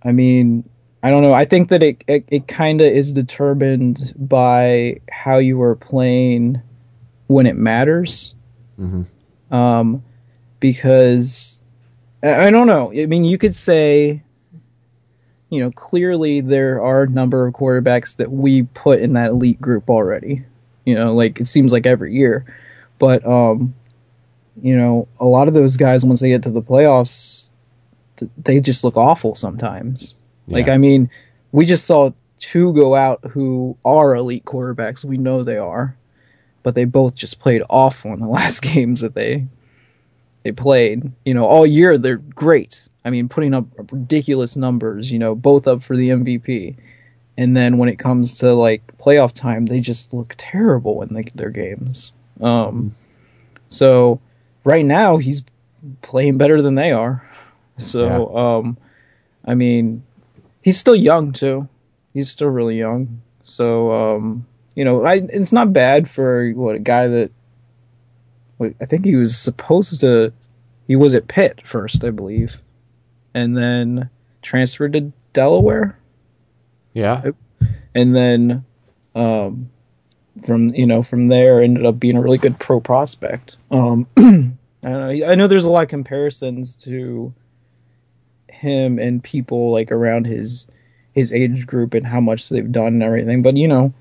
I mean, I don't know. I think that it it, it kind of is determined by how you are playing when it matters. Mm-hmm. Um, because I, I don't know. I mean, you could say, you know, clearly there are a number of quarterbacks that we put in that elite group already. You know, like it seems like every year, but um, you know, a lot of those guys once they get to the playoffs, th- they just look awful sometimes. Like I mean, we just saw two go out who are elite quarterbacks. We know they are, but they both just played awful in the last games that they they played. You know, all year they're great. I mean, putting up ridiculous numbers. You know, both up for the MVP. And then when it comes to like playoff time, they just look terrible in the, their games. Um, so right now he's playing better than they are. So um, I mean, he's still young too. He's still really young. So um, you know, I, it's not bad for what a guy that what, I think he was supposed to. He was at Pitt first, I believe, and then transferred to Delaware, Yeah. and then um, from you know from there ended up being a really good pro prospect. Um, I don't know. I know there's a lot of comparisons to him and people like around his his age group and how much they've done and everything, but you know,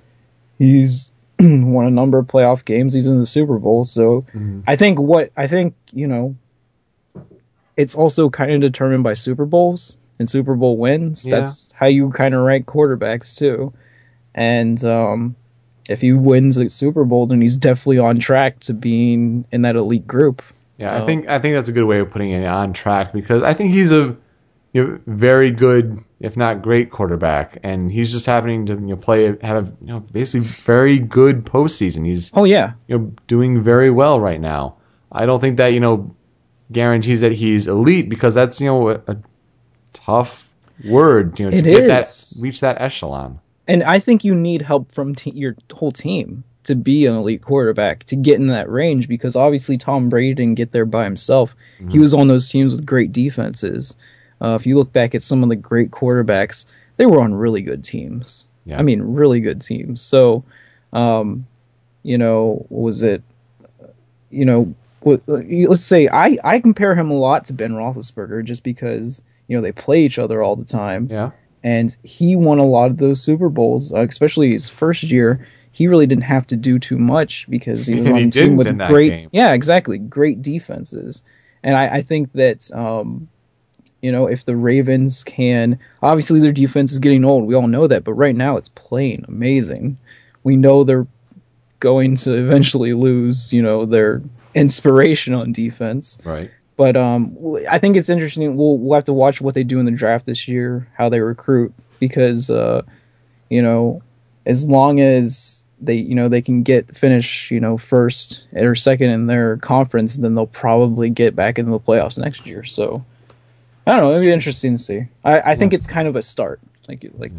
he's won a number of playoff games. He's in the Super Bowl, so Mhm. I think what I think you know, it's also kind of determined by Super Bowls and Super Bowl wins. Yeah. That's how you kind of rank quarterbacks too. And um, if he wins a Super Bowl, then he's definitely on track to being in that elite group. Yeah, I think I think that's a good way of putting it on track because I think he's a you know, very good, if not great, quarterback, and he's just happening to you know play have a you know basically very good postseason. He's Oh yeah, you know doing very well right now. I don't think that you know guarantees that he's elite because that's you know a, a tough word you know to It get is. that reach that echelon. and I think you need help from te- your whole team to be an elite quarterback to get in that range because obviously Tom Brady didn't get there by himself. He mm-hmm. was on those teams with great defenses. Uh, if you look back at some of the great quarterbacks, they were on really good teams. Yeah. I mean, really good teams. So, um, you know, was it, you know, let's say I, I compare him a lot to Ben Roethlisberger just because, you know, they play each other all the time Yeah, and he won a lot of those Super Bowls, uh, especially his first year. He really didn't have to do too much because he was on he a team with great, game. yeah, exactly, great defenses. And I, I think that, um, you know, if the Ravens can, obviously their defense is getting old. We all know that, but right now it's playing amazing. We know they're going to eventually lose, you know, their inspiration on defense. right. But um, I think it's interesting. We'll we'll have to watch what they do in the draft this year, how they recruit, because uh, you know, as long as they you know they can get finish you know first or second in their conference, then they'll probably get back into the playoffs next year. So I don't know. It'll be interesting to see. I, I think it's kind of a start, like like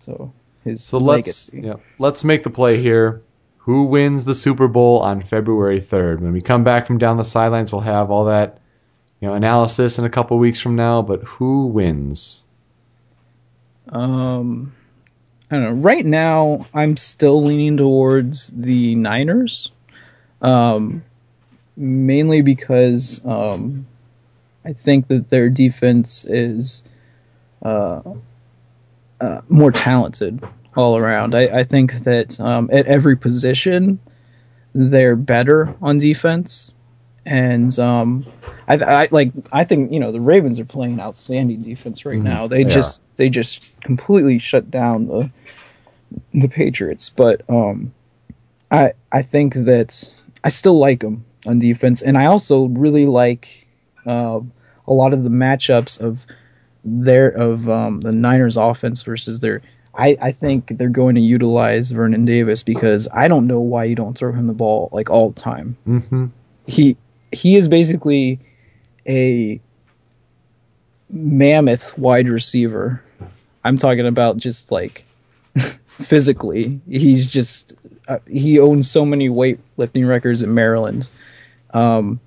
so his So let's yeah, let's make the play here. Who wins the Super Bowl on February 3rd? When we come back from down the sidelines, we'll have all that you know analysis in a couple weeks from now. But who wins? Um, I don't know. Right now, I'm still leaning towards the Niners, um, mainly because um, I think that their defense is uh, uh, more talented all around. I, I think that um, at every position, they're better on defense. And um, I, I like. I think you know the Ravens are playing outstanding defense right Mhm, now. They they just they just completely shut down the the Patriots. But um, I I think that I still like them on defense, and I also really like uh, a lot of the matchups of their of um, the Niners offense versus their. I, I think they're going to utilize Vernon Davis because I don't know why you don't throw him the ball like all the time Mm-hmm. he he is basically a mammoth wide receiver. I'm talking about just like physically. He's just uh, he owns so many weightlifting records in Maryland. Um,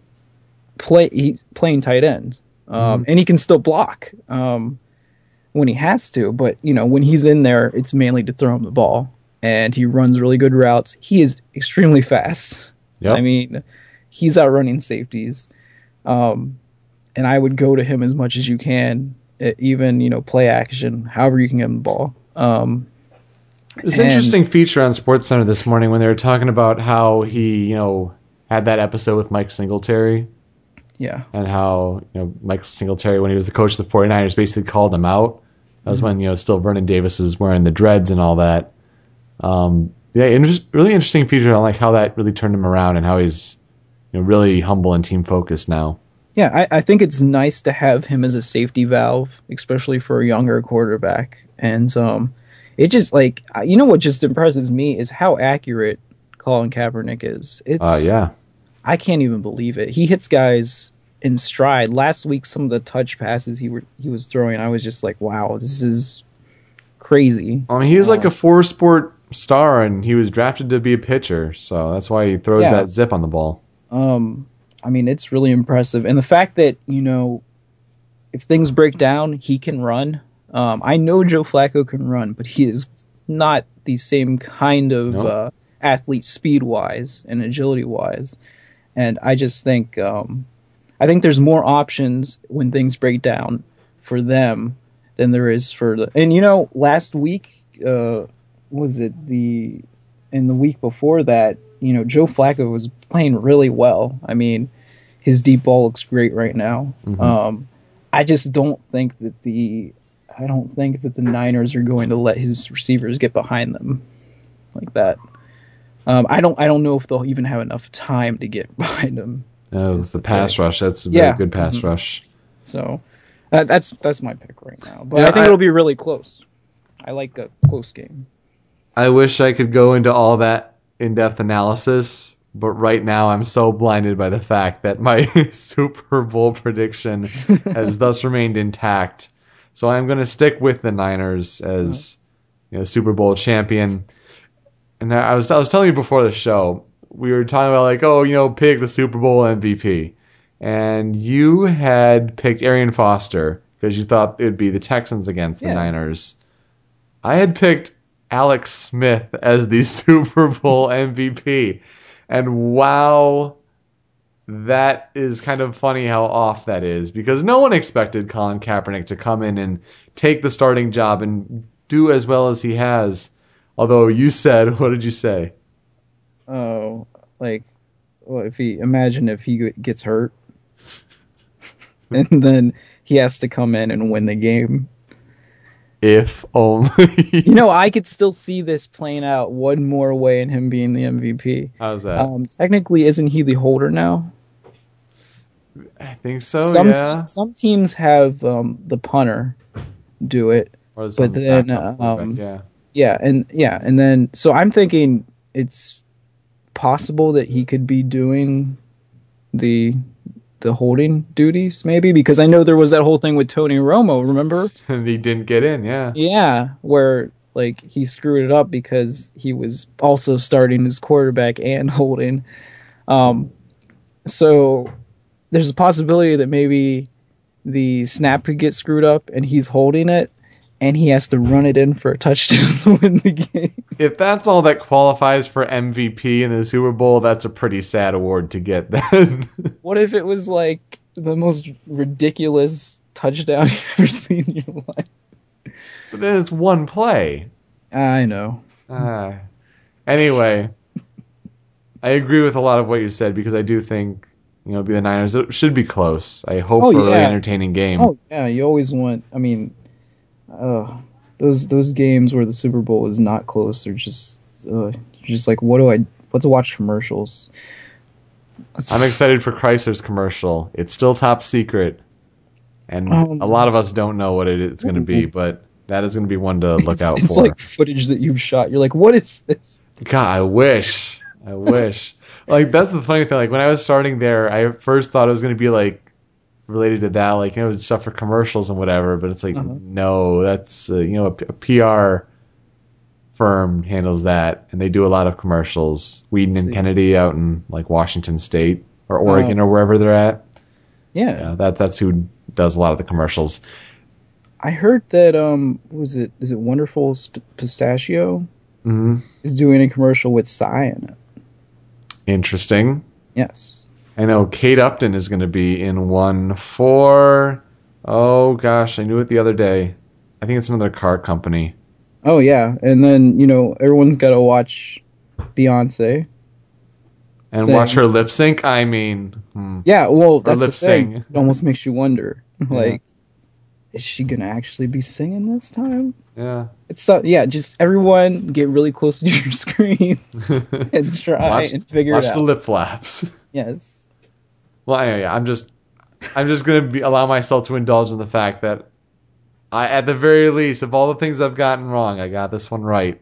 play he's playing tight end, um, and he can still block. Um, when he has to. But you know, when he's in there, it's mainly to throw him the ball, and he runs really good routes. He is extremely fast. Yep. I mean, he's outrunning safeties. Um, and I would go to him as much as you can, even you know play action, however you can get him the ball. Um, It was an interesting feature on Sports Center this morning when they were talking about how he, you know, had that episode with Mike Singletary yeah, and how, you know, Mike Singletary, when he was the coach of the 49ers, basically called him out. That was when, you know, still Vernon Davis is wearing the dreads and all that. Um, yeah, inter- really interesting feature on like how that really turned him around and how he's, you know, really humble and team focused now. yeah. I, I think it's nice to have him as a safety valve, especially for a younger quarterback. And um, it just like you know what just impresses me is how accurate Colin Kaepernick is. It's Uh, yeah. I can't even believe it. He hits guys in stride. Last week, some of the touch passes he were he was throwing, I was just like, wow, this is crazy. I mean, he's like Uh, a four sport star and he was drafted to be a pitcher. So that's why he throws Yeah. that zip on the ball. Um, I mean, it's really impressive, and the fact that you know, if things break down, he can run. Um, I know Joe Flacco can run, but he is not the same kind of No. uh, athlete speed wise and agility wise. And I just think, um, I think there's more options when things break down for them than there is for the. And you know, last week, uh, was it the in the week before that? You know, Joe Flacco was playing really well. I mean, his deep ball looks great right now. Mhm. Um, I just don't think that the I don't think that the Niners are going to let his receivers get behind them like that. Um, I don't I don't know if they'll even have enough time to get behind him. Oh, it's the pass rush. That's a Yeah. very good pass Mhm. rush. So uh, that's that's my pick right now. But Yeah, I think I- it'll be really close. I like a close game. I wish I could go into all that in depth analysis, but right now I'm so blinded by the fact that my Super Bowl prediction has thus remained intact. So I'm going to stick with the Niners as you know, Super Bowl champion. And I was I was telling you before the show, we were talking about like, oh, you know, pick the Super Bowl MVP. And you had picked Arian Foster because you thought it would be the Texans against the Yeah. Niners. I had picked Alex Smith as the Super Bowl MVP. And wow, that is kind of funny how off that is because no one expected Colin Kaepernick to come in and take the starting job and do as well as he has. Although you said, what did you say? Oh, like, well, if he imagine if he gets hurt, and then he has to come in and win the game. If only. You know, I could still see this playing out one more way and him being the MVP. How's that? Um, technically, isn't he the holder now? I think so. some yeah. some teams have um, the punter do it. Or but then, um, yeah. Yeah, and yeah, and then so I'm thinking it's possible that he could be doing the the holding duties maybe because I know there was that whole thing with Tony Romo, remember? And he didn't get in. Yeah. Yeah, where like he screwed it up because he was also starting his quarterback and holding. Um so there's a possibility that maybe the snap could get screwed up and he's holding it and he has to run it in for a touchdown to win the game. If that's all that qualifies for MVP in the Super Bowl, that's a pretty sad award to get then. What if it was like the most ridiculous touchdown you've ever seen in your life? but then it's one play. I know. Ah. anyway, I agree with a lot of what you said because I do think you know, be the Niners. It should be close. I hope Oh, for a really entertaining game. Oh yeah, you always want. I mean, uh, those those games where the Super Bowl is not close are just uh, just like, what do I? What to watch commercials? I'm excited for Chrysler's commercial. It's still top secret, and Um, a lot of us don't know what it is going to be, but that is going to be one to look it's, out it's for. like footage that you've shot. You're like, what is this? God, I wish. I wish. Like that's the funny thing. Like when I was starting there, I first thought it was going to be like related to that, like you know, stuff for commercials and whatever. But it's like, Uh-huh. no, that's uh, you know, a PR firm handles that, and they do a lot of commercials. Wieden and Kennedy out in like Washington State or Oregon Oh. or wherever they're at. Yeah, Yeah, that that's who does a lot of the commercials. I heard that um, was it? Is it Wonderful Pistachio hmm is doing a commercial with Psy in it? Interesting. Yes. I know Kate Upton is going to be in one for. Oh gosh, I knew it the other day. I think it's another car company. Oh yeah, and then you know everyone's got to watch Beyonce. And Sing. watch her lip sync. I mean, hmm. Yeah, well, that's the lip thing. It almost makes you wonder, like, is she gonna actually be singing this time? yeah. It's so, yeah, just everyone get really close to your screen and try watch and figure out. watch the lip flaps. yes. Well, anyway, I'm just, I'm just gonna be, allow myself to indulge in the fact that, I, at the very least, of all the things I've gotten wrong, I got this one right,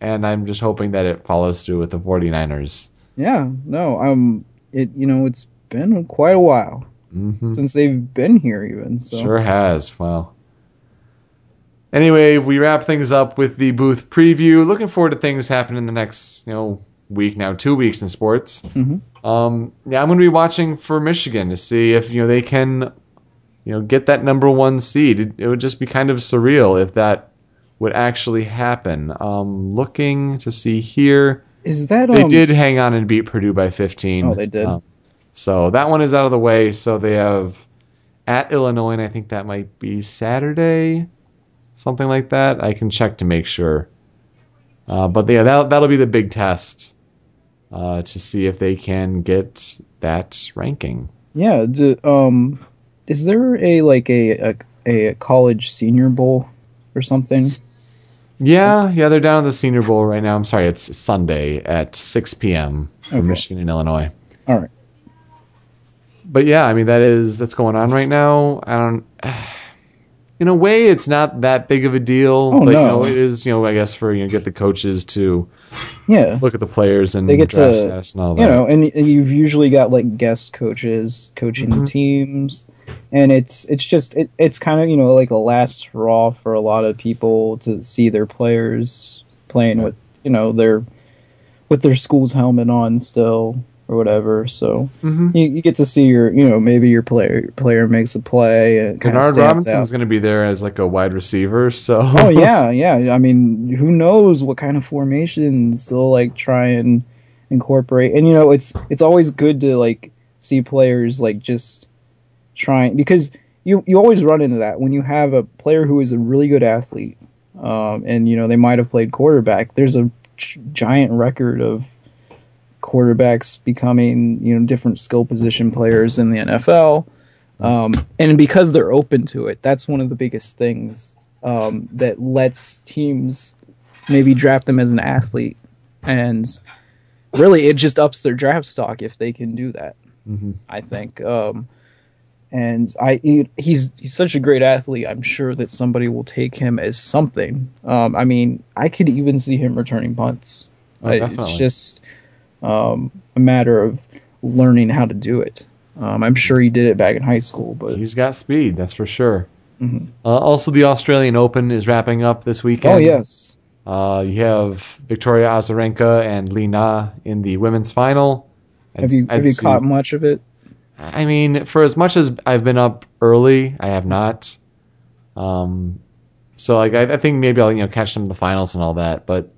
and I'm just hoping that it follows through with the 49ers. Yeah. No. Um. It. You know. It's been quite a while hmm since they've been here, even. So. Sure has. Well. Anyway, we wrap things up with the booth preview. Looking forward to things happening in the next, you know, week now, two weeks in sports. Mhm. Um, yeah, I'm going to be watching for Michigan to see if you know they can, you know, get that number one seed. It, it would just be kind of surreal if that would actually happen. Um, looking to see here, Is that they um? did hang on and beat Purdue by 15. Oh, they did. Um, so that one is out of the way. So they have at Illinois, and I think that might be Saturday, something like that. I can check to make sure. Uh, but yeah, that that'll be the big test uh, to see if they can get that ranking. Yeah. Do, um. Is there a like a, a a college senior bowl or something? Yeah, yeah, they're down at the Senior Bowl right now. I'm sorry, it's Sunday at 6 p.m. for Okay. Michigan and Illinois. All right. but yeah, I mean that is that's going on right now. I don't. In a way, it's not that big of a deal, Oh, but you no. know, it is. You know, I guess for you know, get the coaches to Yeah. look at the players and They get draft to, status and all that. you know, and you've usually got like guest coaches coaching Mhm. the teams, and it's it's just it, it's kind of you know like a last raw for a lot of people to see their players playing with you know their with their school's helmet on still or whatever. So hmm you, you get to see your you know maybe your player player makes a play and Robinson's going to be there as like a wide receiver, so oh yeah, yeah. I mean, who knows what kind of formations they'll like try and incorporate. And you know, it's it's always good to like see players like just trying because you you always run into that when you have a player who is a really good athlete, um, and you know they might have played quarterback. There's a g- giant record of quarterbacks becoming you know different skill position players in the NFL. Um, and because they're open to it, that's one of the biggest things um, that lets teams maybe draft them as an athlete, and really it just ups their draft stock if they can do that. Mhm. I think, um, and I he, he's he's such a great athlete. I'm sure that somebody will take him as something. Um, I mean, I could even see him returning punts. Oh, I- it's just um, a matter of learning how to do it. Um, I'm sure he did it back in high school, but he's got speed, that's for sure. Mhm. Uh, also, the Australian Open is wrapping up this weekend. oh yes, Uh, you have Victoria Azarenka and Li Na in the women's final. have you I'd have you see- caught much of it? I mean, for as much as I've been up early, I have not. Um, so like I, I think maybe I'll you know catch some of the finals and all that, but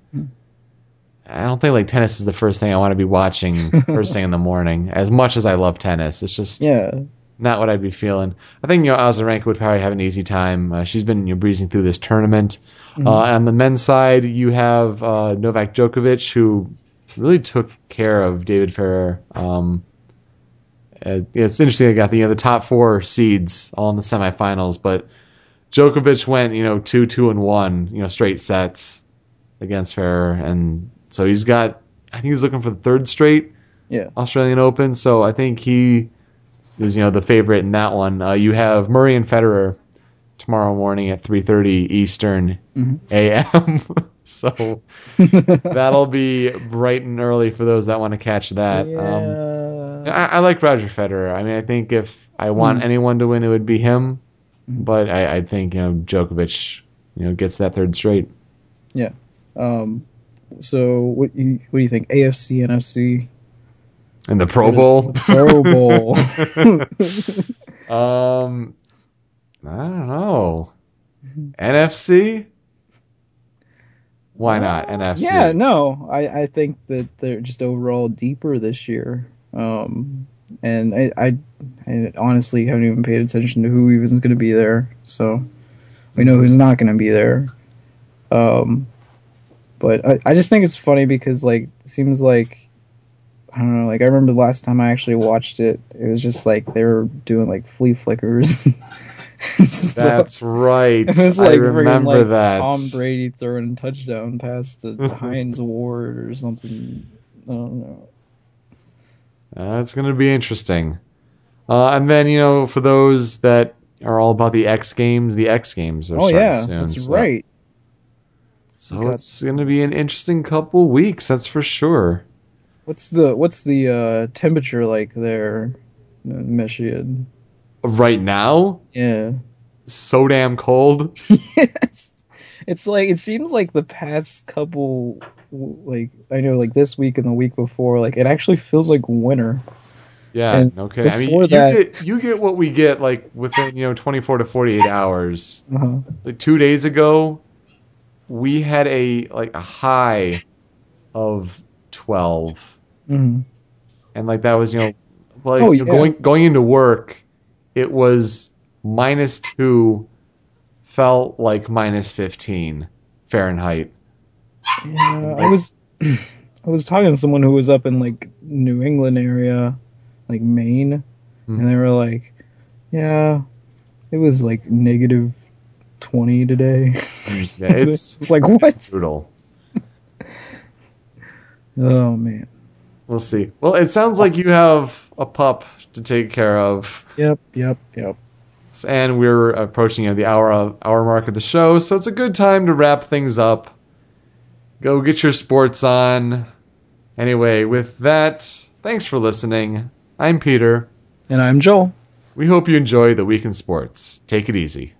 I don't think like tennis is the first thing I want to be watching first thing in the morning. As much as I love tennis, it's just Yeah, not what I'd be feeling. I think you know Azarenka would probably have an easy time. Uh, she's been you know, breezing through this tournament. Mhm. Uh, on the men's side, you have uh, Novak Djokovic, who really took care of David Ferrer. Um, it's interesting. I got the you know, the top four seeds all in the semifinals, but Djokovic went you know two two and one you know straight sets against Ferrer, and so he's got. I think he's looking for the third straight yeah. Australian Open. So I think he is, you know, the favorite in that one. Uh, you have Murray and Federer tomorrow morning at 3:30 Eastern Mhm. a.m. so that'll be bright and early for those that want to catch that. Um, Yeah. I, I like Roger Federer. I mean, I think if I want Mm. anyone to win, it would be him. Mm. But I, I think you know Djokovic, you know, gets that third straight. Yeah. Um, so what you what do you think? AFC, NFC, and the Pro Bowl. Pro Bowl. Um, I don't know. NFC? Why not NFC? Yeah, no, I, I think that they're just overall deeper this year. Um, and I, I, I honestly haven't even paid attention to who even is going to be there. So we know who's not going to be there. Um, but I, I just think it's funny because like it seems like I don't know. Like I remember the last time I actually watched it, it was just like they were doing like flea flickers. So- That's right. it was I like friggin' remember like that. Tom Brady throwing a touchdown pass to Hines Ward or something. I don't know. That's going to be interesting. Uh, and then, you know, for those that are all about the X Games, the X Games are Oh starting yeah, soon. that's so- right. So Got- it's going to be an interesting couple weeks, that's for sure. What's the what's the uh, temperature like there, in Michigan? Right now, Yeah. so damn cold. Yes. It's like it seems like the past couple like I know like this week and the week before like it actually feels like winter. Yeah, And okay. I mean, you that- get you get what we get like within you know 24 to 48 hours. Uh-huh. Like two days ago, we had a like a high of 12, hmm and like that was you know like Oh, you're yeah. going going into work, it was minus two, felt like minus 15 Fahrenheit. Yeah, I was I was talking to someone who was up in like New England area, like Maine, Mhm. and they were like, "Yeah, it was like negative twenty today." It's it's like what? brutal. Oh man. We'll see. Well, it sounds like you have a pup to take care of. Yep. Yep. Yep. and we're approaching you know, the hour hour mark of the show, so it's a good time to wrap things up. Go get your sports on. Anyway, with that, thanks for listening. I'm Peter. And I'm Joel. We hope you enjoy the week in sports. Take it easy.